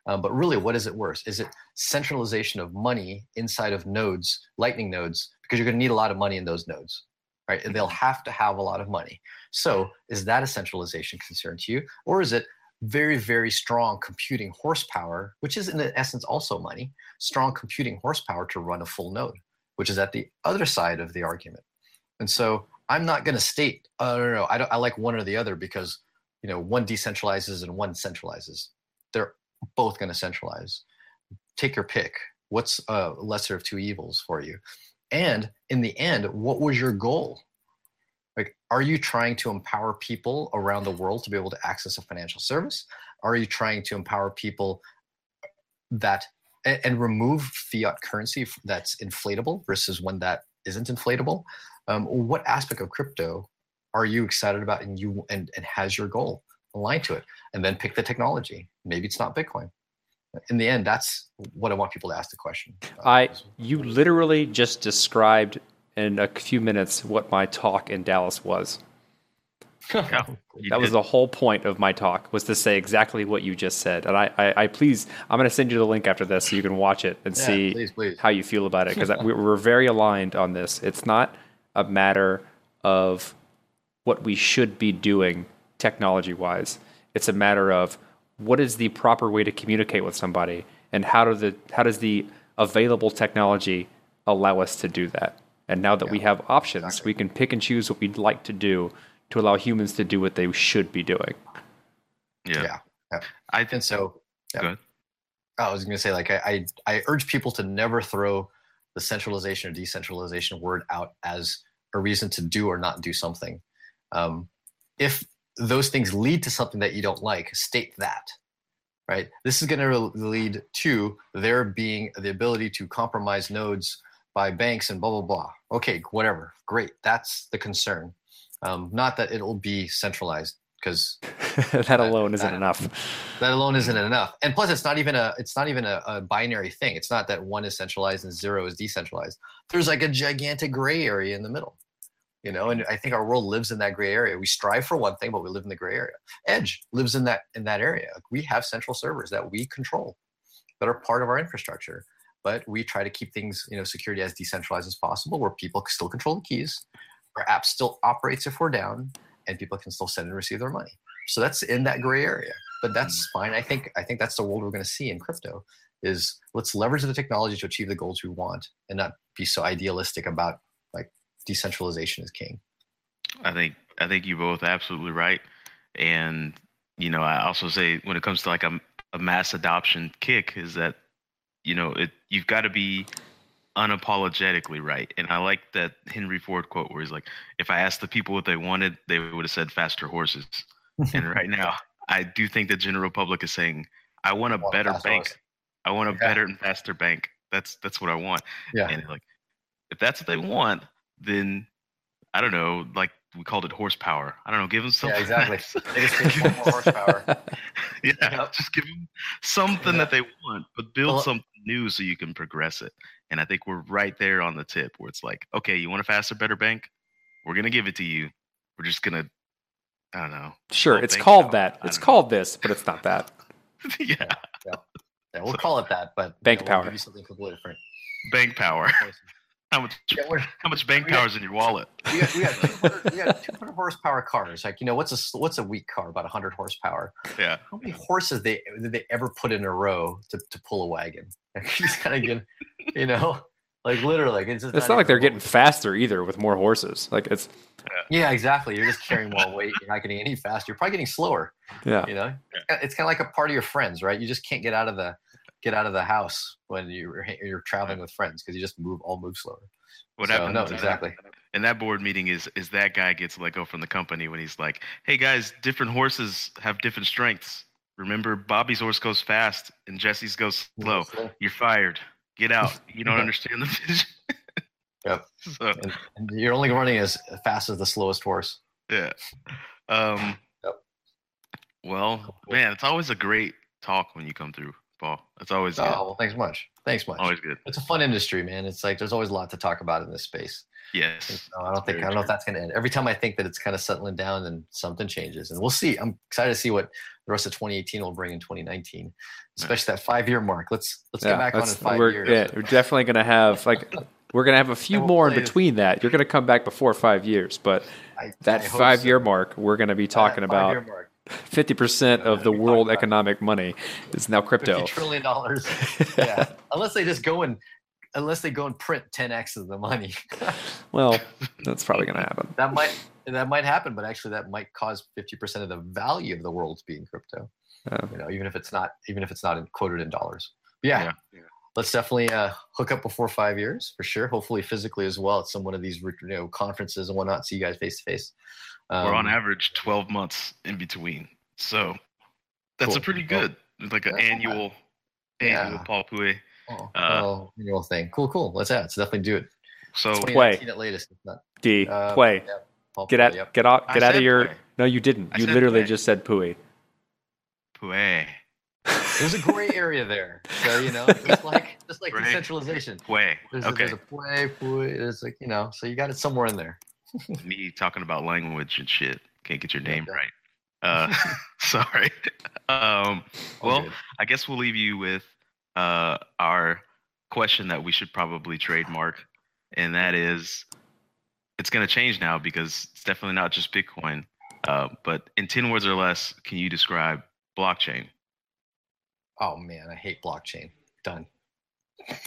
Um, but really what is it worse? Is it centralization of money inside of nodes lightning nodes? Because you're going to need a lot of money in those nodes right? And they'll have to have a lot of money. So is that a centralization concern to you? Or is it very very strong computing horsepower which is in the essence also money strong computing horsepower to run a full node which is at the other side of the argument and so I'm not going to state, oh, no, no, I, don't, I like one or the other because, you know, one decentralizes and one centralizes. They're both going to centralize. Take your pick. What's a lesser of two evils for you? And in the end, what was your goal? Like, are you trying to empower people around the world to be able to access a financial service? Are you trying to empower people that and, and remove fiat currency that's inflatable versus one that isn't inflatable? um, what aspect of crypto are you excited about and you and, and has your goal aligned to it and then pick the technology maybe it's not bitcoin in the end that's what i want people to ask the question i you literally just described in a few minutes what my talk in dallas was that did. was the whole point of my talk was to say exactly what you just said and i i, I please i'm going to send you the link after this so you can watch it and yeah, see please, please. how you feel about it because we're very aligned on this it's not a matter of what we should be doing technology wise. It's a matter of what is the proper way to communicate with somebody and how do the how does the available technology allow us to do that? And now that yeah, we have options, exactly. we can pick and choose what we'd like to do to allow humans to do what they should be doing. Yeah. Yeah. yeah. I think so. Yeah. I was going to say, like, I, I, I urge people to never throw the centralization or decentralization word out as a reason to do or not do something. Um, if those things lead to something that you don't like, state that. Right. This is going to lead to there being the ability to compromise nodes by banks and blah blah blah. Okay, whatever. Great. That's the concern. Um, not that it'll be centralized because that alone isn't that, enough. That alone isn't enough. And plus, it's not even a it's not even a, a, binary thing. It's not that one is centralized and zero is decentralized. There's like a gigantic gray area in the middle you know and i think our world lives in that gray area we strive for one thing but we live in the gray area edge lives in that in that area we have central servers that we control that are part of our infrastructure but we try to keep things you know security as decentralized as possible where people still control the keys our app still operates if we're down and people can still send and receive their money so that's in that gray area but that's mm. fine i think i think that's the world we're going to see in crypto is let's leverage the technology to achieve the goals we want and not be so idealistic about like decentralization is king. I think I think you're both absolutely right, and you know I also say when it comes to like a, a mass adoption kick is that you know it you've got to be unapologetically right, and I like that Henry Ford quote where he's like, "If I asked the people what they wanted, they would have said faster horses." and right now, I do think the general public is saying, "I want a want better bank. Horse. I want a yeah. better and faster bank. That's that's what I want." Yeah. And like, if that's what they want, then I don't know, like we called it horsepower. I don't know, give them something. Yeah, exactly. they just more horsepower. yeah, yep. just give them something yeah. that they want, but build well, something new so you can progress it. And I think we're right there on the tip where it's like, okay, you want a faster, better bank? We're gonna give it to you. We're just gonna, I don't know. Sure, it's called power. that. It's called this, but it's not that. yeah. yeah. Yeah, we'll so, call it that, but bank you know, power. We'll give you something completely different. Bank power. How much? Yeah, how much bank power is in your wallet? We got, we got 200, we got 200 horsepower cars. Like you know, what's a what's a weak car? About 100 horsepower. Yeah. How many horses they did they ever put in a row to, to pull a wagon? just kind of get, you know, like literally. Like it's, it's not, not like they're getting faster either with more horses. Like it's. Yeah, exactly. You're just carrying more weight. You're not getting any faster. You're probably getting slower. Yeah. You know, yeah. it's kind of like a part of your friends, right? You just can't get out of the get out of the house when you're you're traveling with friends because you just move all move slower. What so, happened? No, exactly. And that board meeting is is that guy gets let go from the company when he's like, "Hey guys, different horses have different strengths. Remember, Bobby's horse goes fast and Jesse's goes slow. You're fired. Get out. You don't understand the vision." yep. So, and, and you're only running as fast as the slowest horse. Yeah. Um, yep. Well, man, it's always a great talk when you come through. Paul. That's always good. Oh, well, thanks much. Thanks much. Always good. It's a fun industry, man. It's like there's always a lot to talk about in this space. Yes. No, I don't think I don't know if that's going to end. Every time I think that it's kind of settling down, then something changes, and we'll see. I'm excited to see what the rest of 2018 will bring in 2019, especially that five year mark. Let's let's get back on in 5 we're, years. Yeah, we're definitely going to have like we're going to have a few we'll more in play- between that. You're going to come back before five years, but I- that I hope five year mark, we're going to be talking about mark. Fifty percent of the world economic money is now crypto. 50 trillion dollars. yeah, unless they just go and unless they go and print 10x of the money, Well, that's probably going to happen. that might that might happen. But actually, that might cause 50 percent of the value of the world to be in crypto. Yeah. You know, even if it's not even if it's not in, quoted in dollars. Yeah. Yeah. Let's definitely uh, hook up before five years for sure. Hopefully, physically as well at some one of these you know conferences and whatnot. See you guys face to face. We're on Um, average 12 months in between. So that's a pretty Well, good, like an that's annual, annual Yeah. Paul Pouet. Oh, Uh, well, annual thing. Cool, cool. Let's add. let's definitely do it. So Play. 2019 at latest. not. D Uh, play. yeah, Paul Get Pouet, out. yep. Get out. I Get out of your. play. No, you didn't. I you literally play. just said pooey. Pouet. There's a gray area there. So you know, just like just like Gray. decentralization. Pouet. There's, a, Okay. there's a play, play. There's like you know, so you got it somewhere in there. Me talking about language and shit. Can't get your name Yeah. right. Uh, sorry. Um, well, good. I guess we'll leave you with uh, our question that we should probably trademark, and that is, it's going to change now because it's definitely not just Bitcoin. Uh, but in ten words or less, can you describe blockchain? oh man, I hate blockchain. Done.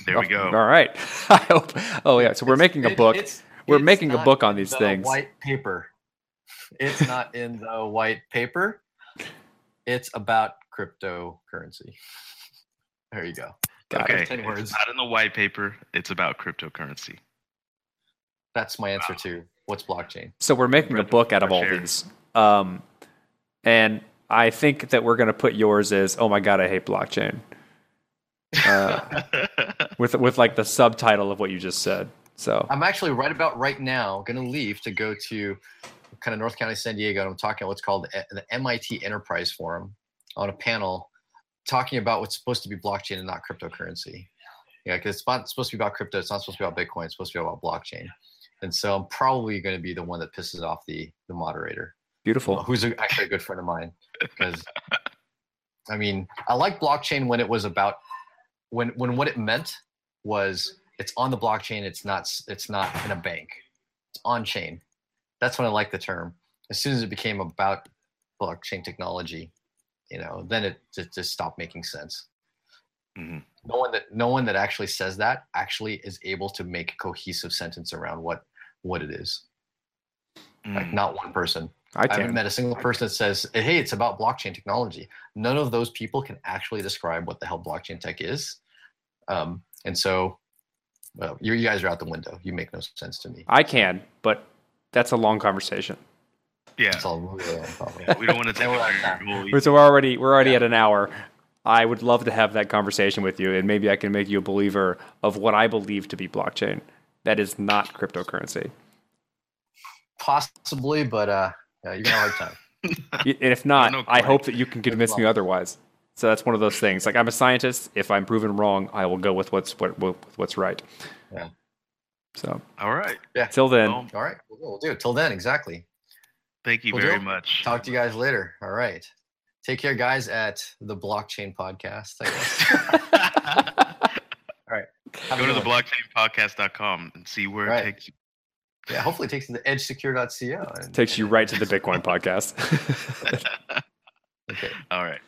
There we go. All right. I hope. Oh yeah. So we're It's- making a it- book. it's- We're it's making a book on these the things. White paper. It's not in the white paper. It's about cryptocurrency. There you go. Got okay, it. Ten it's words. not in the white paper. It's about cryptocurrency. That's my answer to what's blockchain. So we're making a book out of all sure. these. Um, and I think that we're going to put yours as, "Oh my god, I hate blockchain," uh, with with like the subtitle of what you just said. So I'm actually right about right now going to leave to go to kind of North County, San Diego. And I'm talking about what's called the, the MIT Enterprise Forum on a panel talking about what's supposed to be blockchain and not cryptocurrency. Yeah, because it's not supposed to be about crypto. It's not supposed to be about Bitcoin. It's supposed to be about blockchain. And so I'm probably going to be the one that pisses off the the moderator, beautiful. who's actually a good friend of mine. Because I mean, I like blockchain when it was about when when what it meant was it's on the blockchain. It's not it's not in a bank. It's on chain. That's when I like the term. As soon as it became about blockchain technology, you know, then it just, just stopped making sense. Mhm. No one that no one that actually says that actually is able to make a cohesive sentence around what what it is. Like Mm. not one person. I I haven't met a single person that says, "Hey, it's about blockchain technology." None of those people can actually describe what the hell blockchain tech is, um, and so well, you, you guys are out the window. You make no sense to me. I can, but that's a long conversation. yeah. It's all really uncomfortable. Yeah, we don't want to take And we're out of very time. whole- So we're already we're already Yeah. at an hour. I would love to have that conversation with you, and maybe I can make you a believer of what I believe to be blockchain. That is not cryptocurrency. Possibly, but uh, yeah, you're gonna have a hard time. And if not, no I hope that you can convince me otherwise. So that's one of those things. Like I'm a scientist. If I'm proven wrong, I will go with what's what, with what's right. Yeah. So All right. Yeah. Till then, Well, All right, we'll, we'll do it. Till then, exactly. thank you Well, very much. Talk to you guys later. All right. Take care, guys, at the Blockchain Podcast. I guess. Have Go to good the one. blockchainpodcast.com and see where Right. it takes you. Yeah, hopefully it takes you to edgesecure.co. and- takes you right to the Bitcoin podcast. Okay. All right.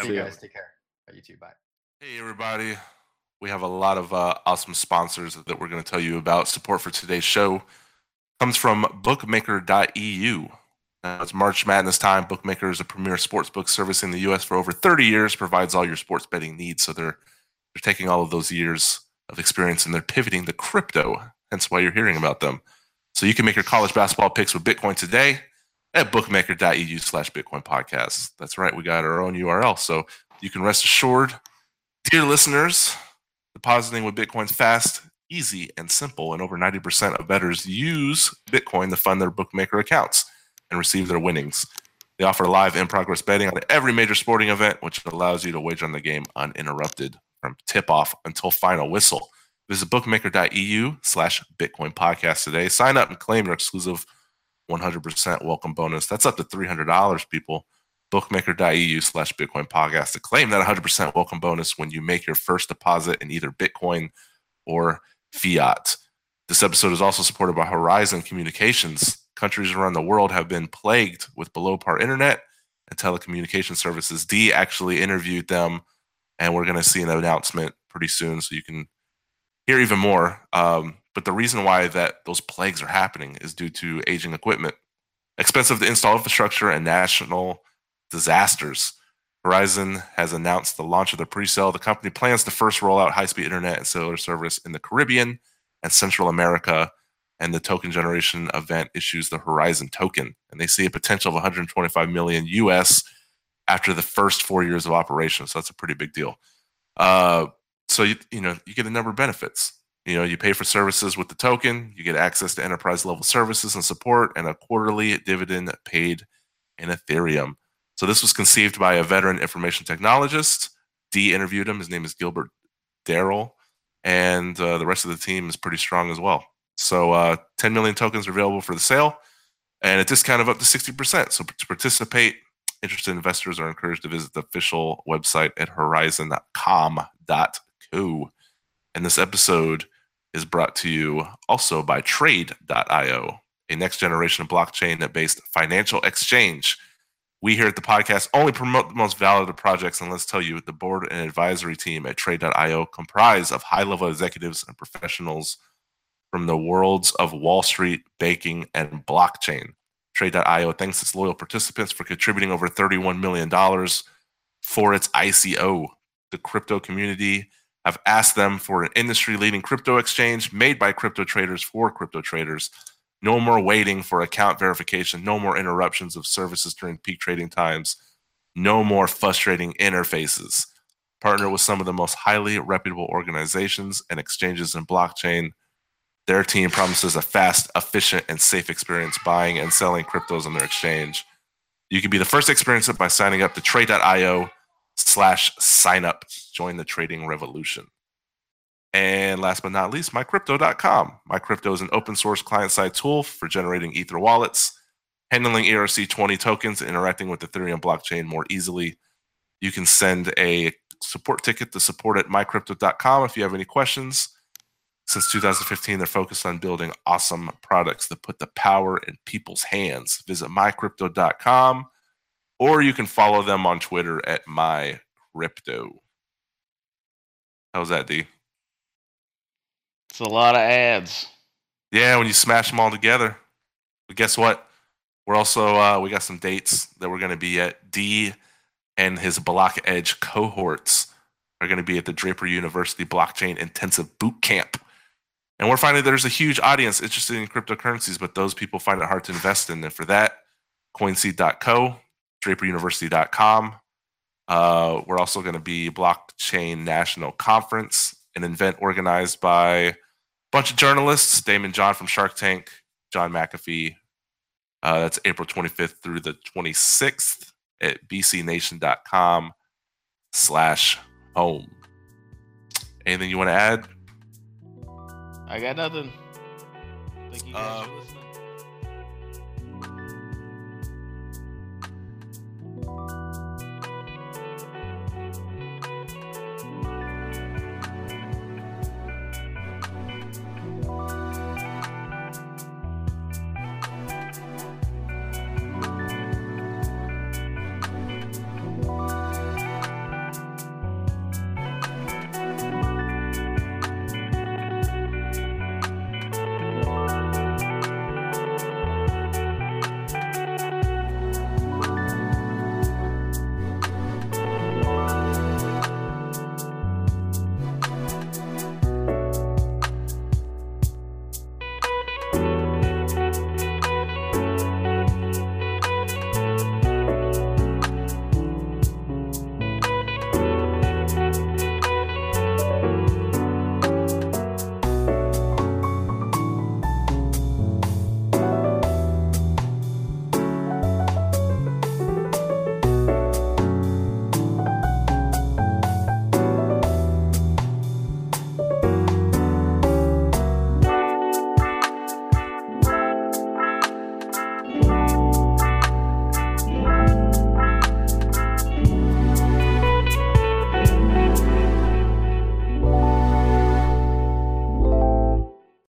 See See you guys. Take care. Bye, you too. Bye. Hey, everybody. We have a lot of uh, awesome sponsors that we're going to tell you about. Support for today's show comes from bookmaker.eu. Now, it's March Madness time. Bookmaker is a premier sports book service in the U.S. for over 30 years, provides all your sports betting needs. So they're, they're taking all of those years of experience and they're pivoting to crypto, hence why you're hearing about them. So you can make your college basketball picks with Bitcoin today at bookmaker.eu slash Bitcoin podcast. That's right. We got our own URL. So you can rest assured Dear listeners, depositing with Bitcoin's fast, easy, and simple, and over 90% of bettors use Bitcoin to fund their bookmaker accounts and receive their winnings. They offer live in progress betting on every major sporting event, which allows you to wager on the game uninterrupted from tip off until final whistle. Visit bookmaker.eu slash Bitcoin podcast today. Sign up and claim your exclusive 100% welcome bonus. That's up to $300, people. Bookmaker.eu slash Bitcoin podcast to claim that 100% welcome bonus when you make your first deposit in either Bitcoin or fiat. This episode is also supported by Horizon Communications. Countries around the world have been plagued with below par internet and telecommunication services. D actually interviewed them, and we're going to see an announcement pretty soon so you can hear even more. Um, but the reason why that those plagues are happening is due to aging equipment, expensive to install infrastructure, and national disasters. Horizon has announced the launch of the pre-sale. The company plans to first roll out high-speed internet and cellular service in the Caribbean and Central America. And the token generation event issues the Horizon token, and they see a potential of 125 million US after the first four years of operation. So that's a pretty big deal. Uh, so you you know you get a number of benefits. You know you pay for services with the token, you get access to enterprise level services and support, and a quarterly dividend paid in Ethereum. So this was conceived by a veteran information technologist. D interviewed him. His name is Gilbert Darrell, and uh, the rest of the team is pretty strong as well. So uh, 10 million tokens are available for the sale, and a discount of up to 60%. So to participate, interested investors are encouraged to visit the official website at horizon.com.co. And this episode is brought to you also by Trade.io, a next generation blockchain based financial exchange. We here at the podcast only promote the most valid projects, and let's tell you, the board and advisory team at Trade.io comprise of high level executives and professionals from the worlds of Wall Street, banking, and blockchain. Trade.io thanks its loyal participants for contributing over $31 million for its ICO. The crypto community have asked them for an industry leading crypto exchange made by crypto traders for crypto traders. No more waiting for account verification, no more interruptions of services during peak trading times, no more frustrating interfaces. Partner with some of the most highly reputable organizations and exchanges in blockchain their team promises a fast, efficient, and safe experience buying and selling cryptos on their exchange. You can be the first experience it by signing up to trade.io slash sign up. Join the trading revolution. And last but not least, mycrypto.com. MyCrypto is an open source client side tool for generating Ether wallets, handling ERC20 tokens, and interacting with the Ethereum blockchain more easily. You can send a support ticket to support at mycrypto.com if you have any questions. Since 2015, they're focused on building awesome products that put the power in people's hands. Visit mycrypto.com or you can follow them on Twitter at mycrypto. How's that, D? It's a lot of ads. Yeah, when you smash them all together. But guess what? We're also uh, we got some dates that we're going to be at. D and his Block Edge cohorts are going to be at the Draper University Blockchain Intensive Boot Camp. And we're finding there's a huge audience interested in cryptocurrencies, but those people find it hard to invest in. And for that, coinseed.co, draperuniversity.com. Uh, we're also going to be Blockchain National Conference, an event organized by a bunch of journalists, Daymond John from Shark Tank, John McAfee. Uh, that's April 25th through the 26th at bcnation.com slash home. Anything you want to add? I got nothing. Thank you guys Uh, for listening.